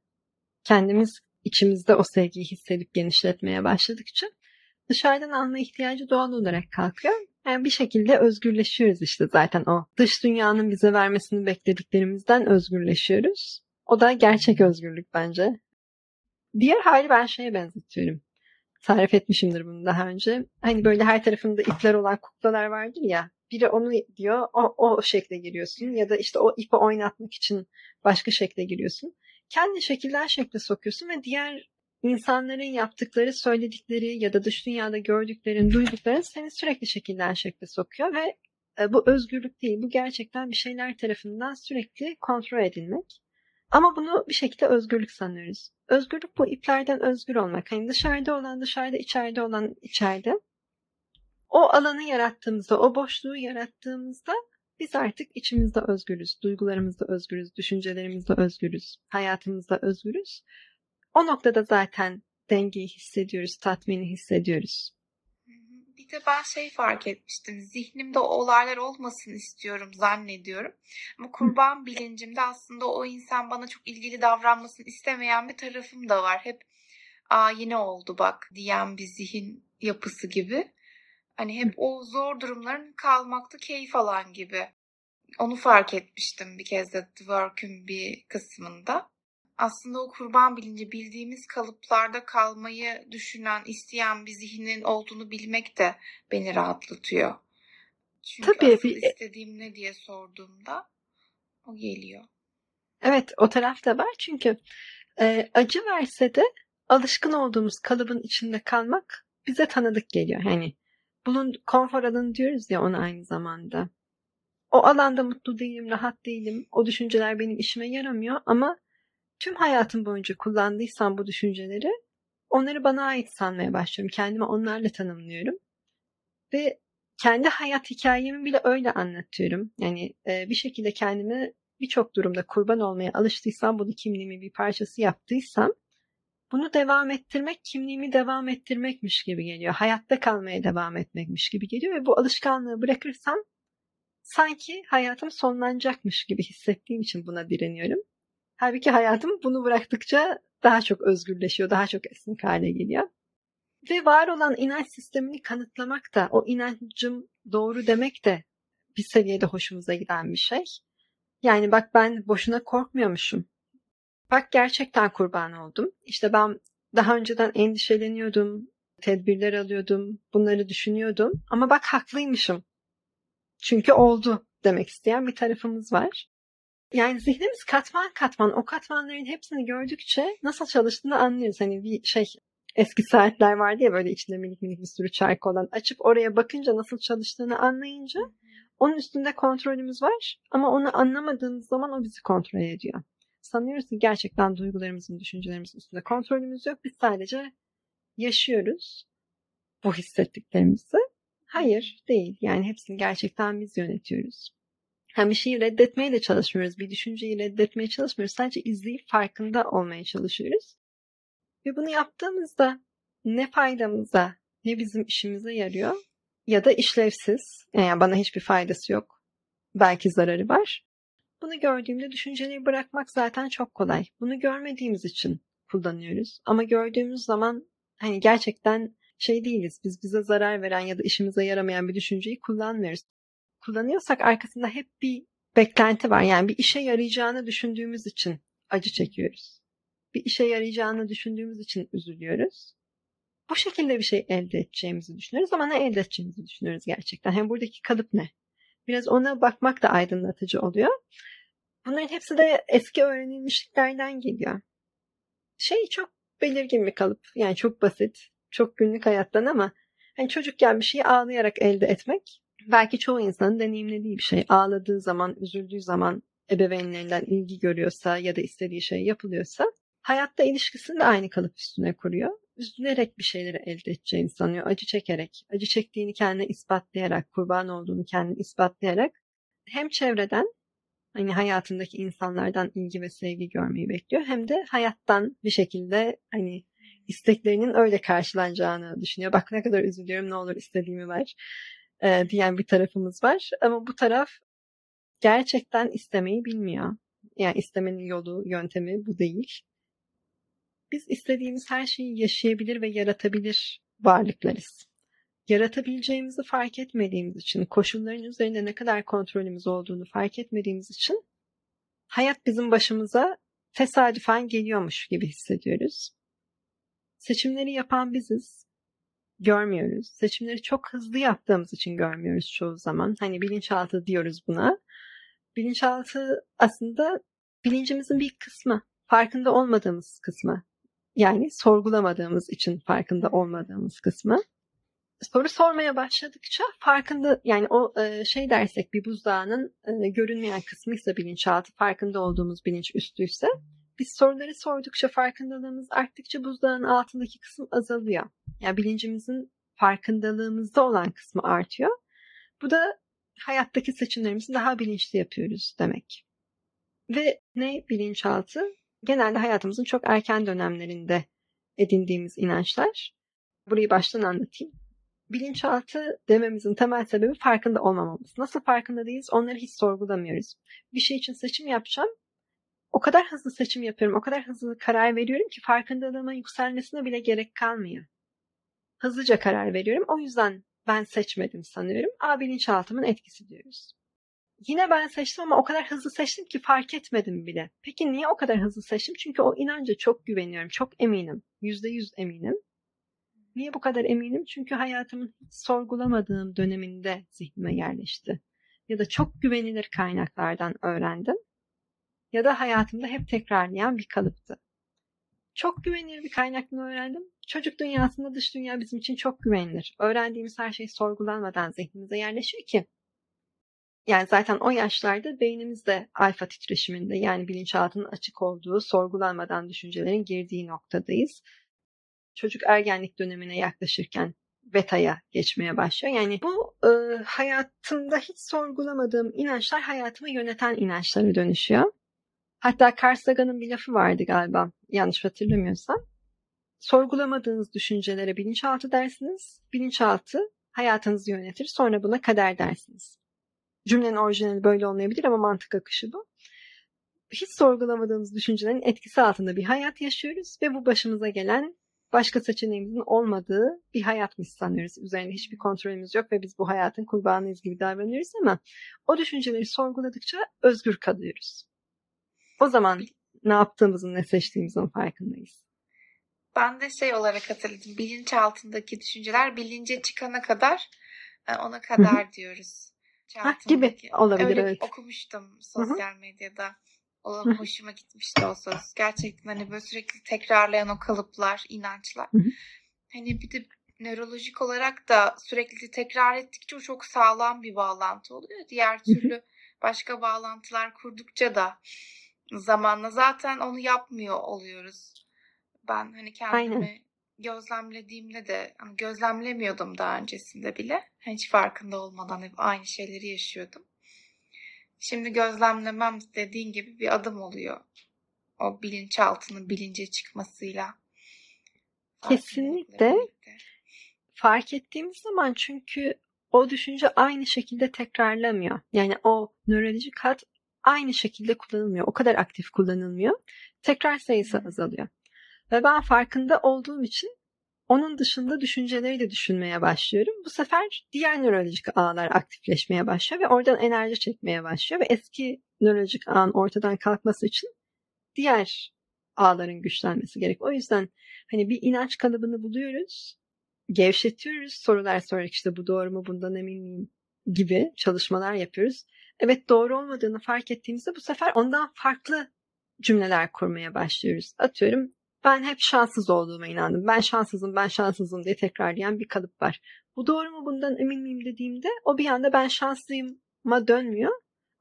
kendimiz içimizde o sevgiyi hissedip genişletmeye başladıkça dışarıdan alma ihtiyacı doğal olarak kalkıyor. Yani bir şekilde özgürleşiyoruz işte zaten o. Dış dünyanın bize vermesini beklediklerimizden özgürleşiyoruz. O da gerçek özgürlük bence. Diğer hali ben şeye benzetiyorum. Tarif etmişimdir bunu daha önce. Hani böyle her tarafında ipler olan kuklalar vardır ya. Biri onu diyor, o, o şekle giriyorsun. Ya da işte o ipi oynatmak için başka şekle giriyorsun. Kendi şekilden şekle sokuyorsun ve diğer insanların yaptıkları, söyledikleri ya da dış dünyada gördüklerin, duydukların seni sürekli şekilden şekle sokuyor ve e, bu özgürlük değil. Bu gerçekten bir şeyler tarafından sürekli kontrol edilmek. Ama bunu bir şekilde özgürlük sanıyoruz. Özgürlük bu iplerden özgür olmak. Hani dışarıda olan dışarıda, içeride olan içeride. O alanı yarattığımızda, o boşluğu yarattığımızda biz artık içimizde özgürüz, duygularımızda özgürüz, düşüncelerimizde özgürüz, hayatımızda özgürüz. O noktada zaten dengeyi hissediyoruz, tatmini hissediyoruz. Bir de ben şey fark etmiştim. Zihnimde olaylar olmasın istiyorum zannediyorum. Ama kurban bilincimde aslında o insan bana çok ilgili davranmasını istemeyen bir tarafım da var. Hep aa yine oldu bak diyen bir zihin yapısı gibi. Hani hep o zor durumların kalmakta keyif alan gibi. Onu fark etmiştim bir kez de The Work'ün bir kısmında. Aslında o kurban bilinci bildiğimiz kalıplarda kalmayı düşünen, isteyen bir zihnin olduğunu bilmek de beni rahatlatıyor. Çünkü Tabii, bir- istediğim ne diye sorduğumda o geliyor. Evet, o taraf da var çünkü e, acı verse de alışkın olduğumuz kalıbın içinde kalmak bize tanıdık geliyor. Yani bunun konfor alanı diyoruz ya ona aynı zamanda. O alanda mutlu değilim, rahat değilim. O düşünceler benim işime yaramıyor ama tüm hayatım boyunca kullandıysam bu düşünceleri onları bana ait sanmaya başlıyorum. Kendimi onlarla tanımlıyorum. Ve kendi hayat hikayemi bile öyle anlatıyorum. Yani e, bir şekilde kendimi birçok durumda kurban olmaya alıştıysam, bunu kimliğimin bir parçası yaptıysam, bunu devam ettirmek kimliğimi devam ettirmekmiş gibi geliyor. Hayatta kalmaya devam etmekmiş gibi geliyor ve bu alışkanlığı bırakırsam sanki hayatım sonlanacakmış gibi hissettiğim için buna direniyorum. Halbuki hayatım bunu bıraktıkça daha çok özgürleşiyor, daha çok esnek hale geliyor. Ve var olan inanç sistemini kanıtlamak da, o inancım doğru demek de bir seviyede hoşumuza giden bir şey. Yani bak ben boşuna korkmuyormuşum. Bak gerçekten kurban oldum. İşte ben daha önceden endişeleniyordum, tedbirler alıyordum, bunları düşünüyordum. Ama bak haklıymışım. Çünkü oldu demek isteyen bir tarafımız var. Yani zihnimiz katman katman o katmanların hepsini gördükçe nasıl çalıştığını anlıyoruz. Hani bir şey eski saatler vardı ya böyle içinde minik minik bir sürü çark olan açıp oraya bakınca nasıl çalıştığını anlayınca onun üstünde kontrolümüz var ama onu anlamadığımız zaman o bizi kontrol ediyor. Sanıyoruz ki gerçekten duygularımızın, düşüncelerimizin üstünde kontrolümüz yok. Biz sadece yaşıyoruz bu hissettiklerimizi. Hayır değil. Yani hepsini gerçekten biz yönetiyoruz. Hem bir şeyi reddetmeye de çalışmıyoruz. Bir düşünceyi reddetmeye çalışmıyoruz. Sadece izleyip farkında olmaya çalışıyoruz. Ve bunu yaptığımızda ne faydamıza ne bizim işimize yarıyor ya da işlevsiz. Yani bana hiçbir faydası yok. Belki zararı var. Bunu gördüğümde düşünceleri bırakmak zaten çok kolay. Bunu görmediğimiz için kullanıyoruz. Ama gördüğümüz zaman hani gerçekten şey değiliz. Biz bize zarar veren ya da işimize yaramayan bir düşünceyi kullanmıyoruz. Kullanıyorsak arkasında hep bir beklenti var. Yani bir işe yarayacağını düşündüğümüz için acı çekiyoruz. Bir işe yarayacağını düşündüğümüz için üzülüyoruz. Bu şekilde bir şey elde edeceğimizi düşünüyoruz ama ne elde edeceğimizi düşünüyoruz gerçekten. Hem buradaki kalıp ne? Biraz ona bakmak da aydınlatıcı oluyor. Bunların hepsi de eski öğrenilmişliklerden geliyor. Şey çok belirgin bir kalıp. Yani çok basit. Çok günlük hayattan ama hani çocukken bir şeyi ağlayarak elde etmek belki çoğu insanın deneyimlediği bir şey. Ağladığı zaman, üzüldüğü zaman ebeveynlerinden ilgi görüyorsa ya da istediği şey yapılıyorsa hayatta ilişkisini de aynı kalıp üstüne kuruyor. Üzülerek bir şeyleri elde edeceğini sanıyor. Acı çekerek, acı çektiğini kendine ispatlayarak, kurban olduğunu kendine ispatlayarak hem çevreden hani hayatındaki insanlardan ilgi ve sevgi görmeyi bekliyor hem de hayattan bir şekilde hani isteklerinin öyle karşılanacağını düşünüyor. Bak ne kadar üzülüyorum ne olur istediğimi ver e, diyen bir tarafımız var. Ama bu taraf gerçekten istemeyi bilmiyor. Yani istemenin yolu, yöntemi bu değil. Biz istediğimiz her şeyi yaşayabilir ve yaratabilir varlıklarız. Yaratabileceğimizi fark etmediğimiz için, koşulların üzerinde ne kadar kontrolümüz olduğunu fark etmediğimiz için hayat bizim başımıza tesadüfen geliyormuş gibi hissediyoruz. Seçimleri yapan biziz. Görmüyoruz. Seçimleri çok hızlı yaptığımız için görmüyoruz çoğu zaman. Hani bilinçaltı diyoruz buna. Bilinçaltı aslında bilincimizin bir kısmı. Farkında olmadığımız kısmı. Yani sorgulamadığımız için farkında olmadığımız kısmı. soru sormaya başladıkça farkında yani o e, şey dersek bir buzdağının e, görünmeyen kısmıysa bilinçaltı farkında olduğumuz bilinç üstüyse biz soruları sordukça farkındalığımız arttıkça buzdağın altındaki kısım azalıyor. Yani bilincimizin farkındalığımızda olan kısmı artıyor. Bu da hayattaki seçimlerimizi daha bilinçli yapıyoruz demek. Ve ne bilinçaltı? Genelde hayatımızın çok erken dönemlerinde edindiğimiz inançlar. Burayı baştan anlatayım. Bilinçaltı dememizin temel sebebi farkında olmamamız. Nasıl farkında değiliz onları hiç sorgulamıyoruz. Bir şey için seçim yapacağım. O kadar hızlı seçim yapıyorum, o kadar hızlı karar veriyorum ki farkındalığıma yükselmesine bile gerek kalmıyor. Hızlıca karar veriyorum. O yüzden ben seçmedim sanıyorum. A bilinçaltımın etkisi diyoruz. Yine ben seçtim ama o kadar hızlı seçtim ki fark etmedim bile. Peki niye o kadar hızlı seçtim? Çünkü o inanca çok güveniyorum, çok eminim. Yüzde yüz eminim. Niye bu kadar eminim? Çünkü hayatımın sorgulamadığım döneminde zihnime yerleşti. Ya da çok güvenilir kaynaklardan öğrendim. Ya da hayatımda hep tekrarlayan bir kalıptı. Çok güvenilir bir kaynaktan öğrendim. Çocuk dünyasında dış dünya bizim için çok güvenilir. Öğrendiğimiz her şey sorgulanmadan zihnimize yerleşiyor ki. Yani zaten o yaşlarda beynimizde alfa titreşiminde yani bilinçaltının açık olduğu, sorgulanmadan düşüncelerin girdiği noktadayız. Çocuk ergenlik dönemine yaklaşırken beta'ya geçmeye başlıyor. Yani bu e, hayatımda hiç sorgulamadığım inançlar hayatımı yöneten inançlara dönüşüyor. Hatta Carl Sagan'ın bir lafı vardı galiba yanlış hatırlamıyorsam. Sorgulamadığınız düşüncelere bilinçaltı dersiniz. Bilinçaltı hayatınızı yönetir. Sonra buna kader dersiniz. Cümlenin orijinali böyle olmayabilir ama mantık akışı bu. Hiç sorgulamadığımız düşüncelerin etkisi altında bir hayat yaşıyoruz ve bu başımıza gelen başka seçeneğimizin olmadığı bir hayatmış sanıyoruz. Üzerinde hiçbir kontrolümüz yok ve biz bu hayatın kurbanıyız gibi davranıyoruz ama o düşünceleri sorguladıkça özgür kalıyoruz. O zaman ne yaptığımızın, ne seçtiğimizin farkındayız. Ben de şey olarak hatırladım. Bilinç altındaki düşünceler bilince çıkana kadar e, ona kadar diyoruz. Ha, gibi olabilir Öyle evet. okumuştum sosyal Hı-hı. medyada. O Hı-hı. hoşuma gitmişti o söz. Gerçekten hani böyle sürekli tekrarlayan o kalıplar, inançlar. Hı-hı. Hani bir de nörolojik olarak da sürekli tekrar ettikçe o çok sağlam bir bağlantı oluyor. Diğer türlü Hı-hı. başka bağlantılar kurdukça da zamanla zaten onu yapmıyor oluyoruz. Ben hani kendimi Aynen. Gözlemlediğimde de hani gözlemlemiyordum daha öncesinde bile. Hiç farkında olmadan hep aynı şeyleri yaşıyordum. Şimdi gözlemlemem dediğin gibi bir adım oluyor. O bilinçaltının bilince çıkmasıyla. Kesinlikle. Fark ettiğimiz zaman çünkü o düşünce aynı şekilde tekrarlamıyor. Yani o nörolojik hat aynı şekilde kullanılmıyor. O kadar aktif kullanılmıyor. Tekrar sayısı azalıyor. Ve ben farkında olduğum için onun dışında düşünceleri de düşünmeye başlıyorum. Bu sefer diğer nörolojik ağlar aktifleşmeye başlıyor ve oradan enerji çekmeye başlıyor ve eski nörolojik ağın ortadan kalkması için diğer ağların güçlenmesi gerek. O yüzden hani bir inanç kalıbını buluyoruz, gevşetiyoruz, sorular sorarak işte bu doğru mu bundan emin miyim gibi çalışmalar yapıyoruz evet doğru olmadığını fark ettiğimizde bu sefer ondan farklı cümleler kurmaya başlıyoruz. Atıyorum ben hep şanssız olduğuma inandım. Ben şanssızım, ben şanssızım diye tekrarlayan bir kalıp var. Bu doğru mu bundan emin miyim dediğimde o bir anda ben şanslıyıma dönmüyor.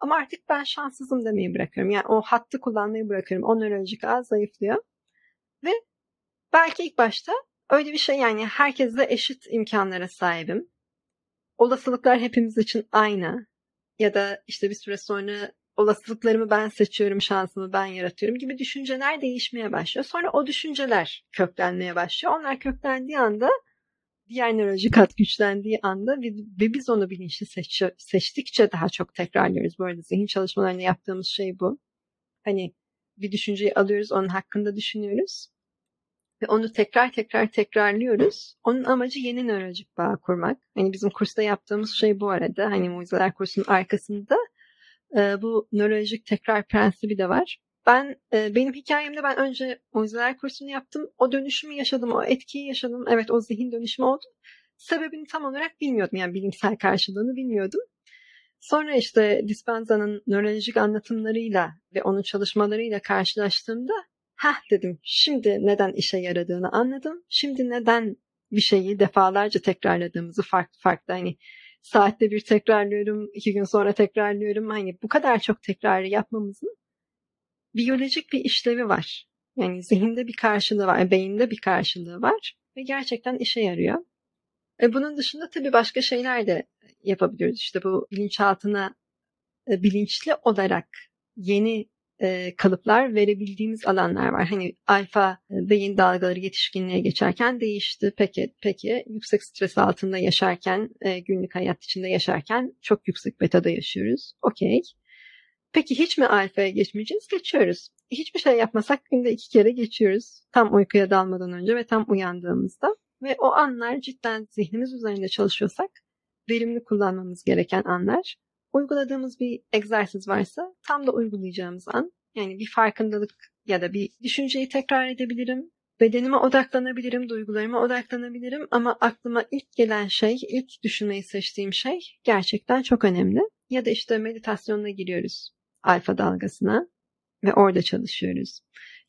Ama artık ben şanssızım demeyi bırakıyorum. Yani o hattı kullanmayı bırakıyorum. O nörolojik ağ zayıflıyor. Ve belki ilk başta öyle bir şey yani herkesle eşit imkanlara sahibim. Olasılıklar hepimiz için aynı ya da işte bir süre sonra olasılıklarımı ben seçiyorum, şansımı ben yaratıyorum gibi düşünceler değişmeye başlıyor. Sonra o düşünceler köklenmeye başlıyor. Onlar köklendiği anda diğer nörolojik hat güçlendiği anda ve, ve biz onu bilinçli seç, seçtikçe daha çok tekrarlıyoruz. Bu arada zihin çalışmalarında yaptığımız şey bu. Hani bir düşünceyi alıyoruz, onun hakkında düşünüyoruz. Ve onu tekrar tekrar tekrarlıyoruz. Onun amacı yeni nörolojik bağ kurmak. Hani bizim kursta yaptığımız şey bu arada. Hani mucizeler kursunun arkasında e, bu nörolojik tekrar prensibi de var. Ben e, benim hikayemde ben önce mucizeler kursunu yaptım. O dönüşümü yaşadım, o etkiyi yaşadım. Evet o zihin dönüşümü oldu. Sebebini tam olarak bilmiyordum. Yani bilimsel karşılığını bilmiyordum. Sonra işte Dispenza'nın nörolojik anlatımlarıyla ve onun çalışmalarıyla karşılaştığımda Heh dedim şimdi neden işe yaradığını anladım. Şimdi neden bir şeyi defalarca tekrarladığımızı farklı farklı hani saatte bir tekrarlıyorum, iki gün sonra tekrarlıyorum. Hani bu kadar çok tekrarı yapmamızın biyolojik bir işlevi var. Yani zihinde bir karşılığı var, beyinde bir karşılığı var ve gerçekten işe yarıyor. E bunun dışında tabii başka şeyler de yapabiliyoruz. İşte bu bilinçaltına e, bilinçli olarak yeni e, kalıplar verebildiğimiz alanlar var. Hani alfa e, beyin dalgaları yetişkinliğe geçerken değişti. Peki, peki yüksek stres altında yaşarken, e, günlük hayat içinde yaşarken çok yüksek betada yaşıyoruz. Okey. Peki hiç mi alfaya geçmeyeceğiz? Geçiyoruz. Hiçbir şey yapmasak günde iki kere geçiyoruz. Tam uykuya dalmadan önce ve tam uyandığımızda. Ve o anlar cidden zihnimiz üzerinde çalışıyorsak verimli kullanmamız gereken anlar. Uyguladığımız bir egzersiz varsa tam da uygulayacağımız an. Yani bir farkındalık ya da bir düşünceyi tekrar edebilirim. Bedenime odaklanabilirim, duygularıma odaklanabilirim ama aklıma ilk gelen şey, ilk düşünmeyi seçtiğim şey gerçekten çok önemli. Ya da işte meditasyonuna giriyoruz alfa dalgasına ve orada çalışıyoruz.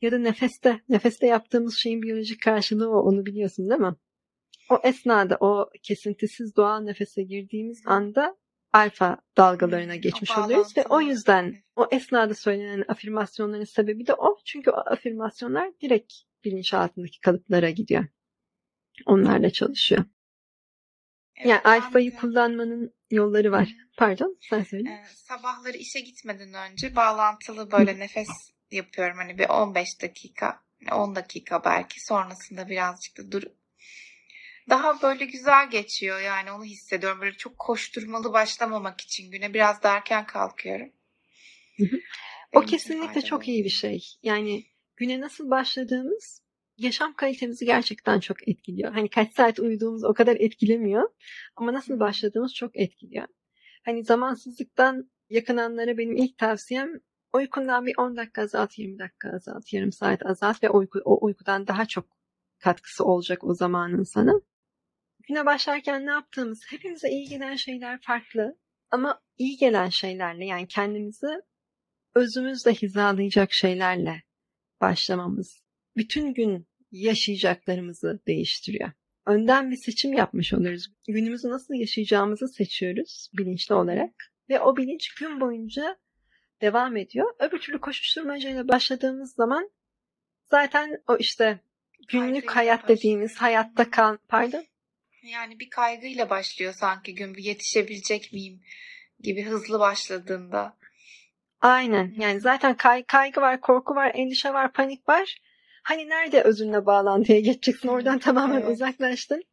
Ya da nefeste, nefeste yaptığımız şeyin biyolojik karşılığı o, onu biliyorsun değil mi? O esnada, o kesintisiz doğal nefese girdiğimiz anda alfa dalgalarına geçmiş oluyoruz ve o yüzden o esnada söylenen afirmasyonların sebebi de o. Çünkü o afirmasyonlar direkt bilinçaltındaki kalıplara gidiyor. Onlarla çalışıyor. Evet, yani alfayı de- kullanmanın yolları var. Pardon, sen söyle. Ee, sabahları işe gitmeden önce bağlantılı böyle nefes yapıyorum. Hani bir 15 dakika, 10 dakika belki. Sonrasında birazcık da durup daha böyle güzel geçiyor yani onu hissediyorum. Böyle çok koşturmalı başlamamak için güne biraz da erken kalkıyorum. O kesinlikle çok iyi bir şey. Yani güne nasıl başladığımız yaşam kalitemizi gerçekten çok etkiliyor. Hani kaç saat uyuduğumuz o kadar etkilemiyor ama nasıl başladığımız çok etkiliyor. Hani zamansızlıktan yakınanlara benim ilk tavsiyem uykundan bir 10 dakika azalt, 20 dakika azalt, yarım saat azalt ve uyku, o uykudan daha çok katkısı olacak o zamanın sana. Güne başlarken ne yaptığımız, hepimize iyi gelen şeyler farklı ama iyi gelen şeylerle yani kendimizi özümüzle hizalayacak şeylerle başlamamız bütün gün yaşayacaklarımızı değiştiriyor. Önden bir seçim yapmış oluyoruz. Günümüzü nasıl yaşayacağımızı seçiyoruz bilinçli olarak ve o bilinç gün boyunca devam ediyor. Öbür türlü koşuşturmacayla başladığımız zaman zaten o işte günlük hayat dediğimiz hayatta kal pardon Yani bir kaygıyla başlıyor sanki gün bir yetişebilecek miyim gibi hızlı başladığında. Aynen. Yani zaten kay- kaygı var, korku var, endişe var, panik var. Hani nerede özünle bağlantıya geçeceksin? Oradan tamamen Evet. uzaklaştın.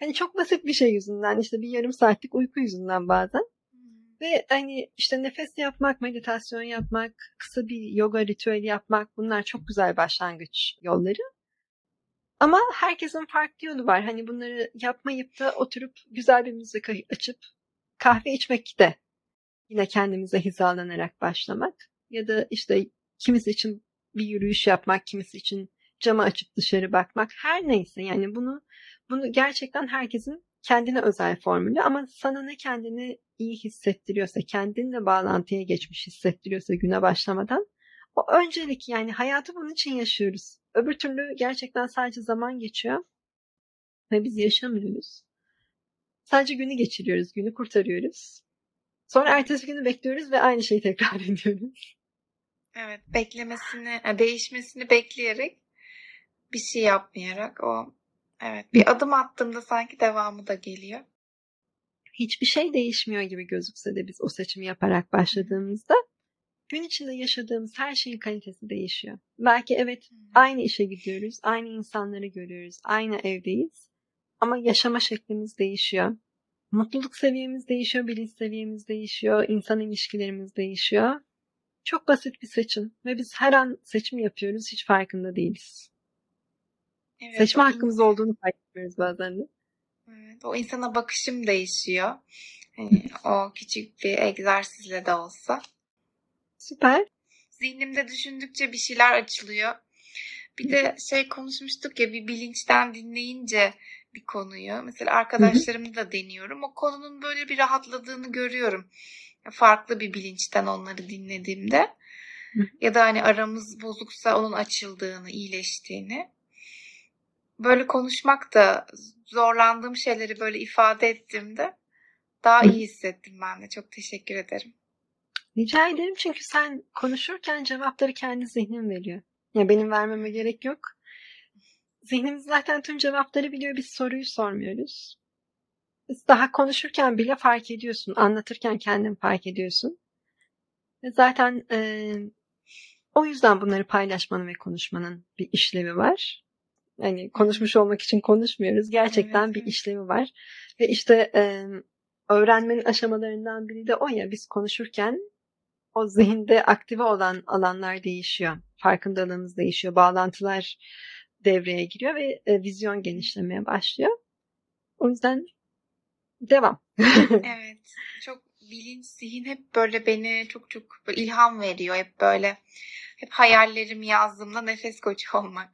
Hani çok basit bir şey yüzünden işte bir yarım saatlik uyku yüzünden bazen. Ve hani işte nefes yapmak, meditasyon yapmak, kısa bir yoga ritüeli yapmak bunlar çok güzel başlangıç yolları. Ama herkesin farklı yolu var. Hani bunları yapmayıp da oturup güzel bir müzik açıp kahve içmek de yine kendimize hizalanarak başlamak. Ya da işte kimisi için bir yürüyüş yapmak, kimisi için camı açıp dışarı bakmak. Her neyse yani bunu bunu gerçekten herkesin kendine özel formülü ama sana ne kendini iyi hissettiriyorsa, kendinle bağlantıya geçmiş hissettiriyorsa güne başlamadan o öncelik yani hayatı bunun için yaşıyoruz. Öbür türlü gerçekten sadece zaman geçiyor ve biz yaşamıyoruz. Sadece günü geçiriyoruz, günü kurtarıyoruz. Sonra ertesi günü bekliyoruz ve aynı şeyi tekrar ediyoruz. Evet, beklemesini, değişmesini bekleyerek bir şey yapmayarak o evet bir adım attığımda sanki devamı da geliyor. Hiçbir şey değişmiyor gibi gözükse de biz o seçimi yaparak başladığımızda gün içinde yaşadığımız her şeyin kalitesi değişiyor. Belki evet aynı işe gidiyoruz, aynı insanları görüyoruz, aynı evdeyiz ama yaşama şeklimiz değişiyor. Mutluluk seviyemiz değişiyor, bilinç seviyemiz değişiyor, insan ilişkilerimiz değişiyor. Çok basit bir seçim ve biz her an seçim yapıyoruz, hiç farkında değiliz. Evet, Seçme hakkımız insan- olduğunu fark etmiyoruz bazen de. Evet, o insana bakışım değişiyor. Hani o küçük bir egzersizle de olsa. Süper. Zihnimde düşündükçe bir şeyler açılıyor. Bir de şey konuşmuştuk ya bir bilinçten dinleyince bir konuyu. Mesela arkadaşlarımı da deniyorum. O konunun böyle bir rahatladığını görüyorum. Farklı bir bilinçten onları dinlediğimde. Ya da hani aramız bozuksa onun açıldığını, iyileştiğini. böyle konuşmak da zorlandığım şeyleri böyle ifade ettiğimde daha iyi hissettim ben de. Çok teşekkür ederim. Rica ederim çünkü sen konuşurken cevapları kendi zihnin veriyor. Ya benim vermeme gerek yok. Zihnimiz zaten tüm cevapları biliyor. Biz soruyu sormuyoruz. Daha konuşurken bile fark ediyorsun. Anlatırken kendin fark ediyorsun. Zaten e, o yüzden bunları paylaşmanın ve konuşmanın bir işlevi var. Yani konuşmuş olmak için konuşmuyoruz. Gerçekten Evet, bir evet. işlevi var. Ve işte e, öğrenmenin aşamalarından biri de o ya biz konuşurken o zihinde aktive olan alanlar değişiyor. Farkındalığımız değişiyor. Bağlantılar devreye giriyor ve e, vizyon genişlemeye başlıyor. O yüzden devam. Evet. Çok bilinç, zihin hep böyle beni çok çok böyle ilham veriyor. Hep böyle hep hayallerimi yazdığımda nefes koçu olmak.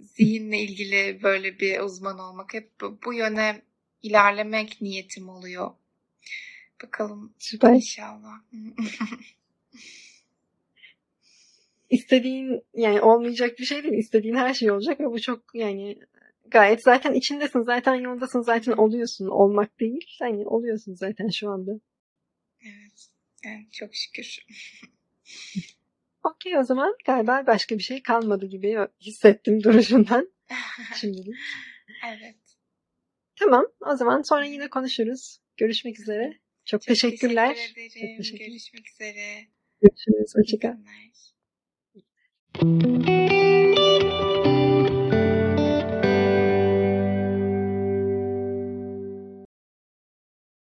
Zihinle ilgili böyle bir uzman olmak. Hep bu, bu yöne ilerlemek niyetim oluyor. Bakalım Süper. inşallah. İstediğin yani olmayacak bir şey değil. İstediğin her şey olacak ve bu çok yani gayet zaten içindesin. Zaten yoldasın. Zaten oluyorsun. Olmak değil. Hani oluyorsun zaten şu anda. evet. Evet, çok şükür. Okey o zaman galiba başka bir şey kalmadı gibi hissettim duruşundan şimdilik. evet. Tamam o zaman sonra yine konuşuruz. Görüşmek üzere. Çok, Çok teşekkürler. teşekkür ederim. Çok teşekkür- Görüşmek üzere. Görüşürüz. Hoşçakal. İyi günler.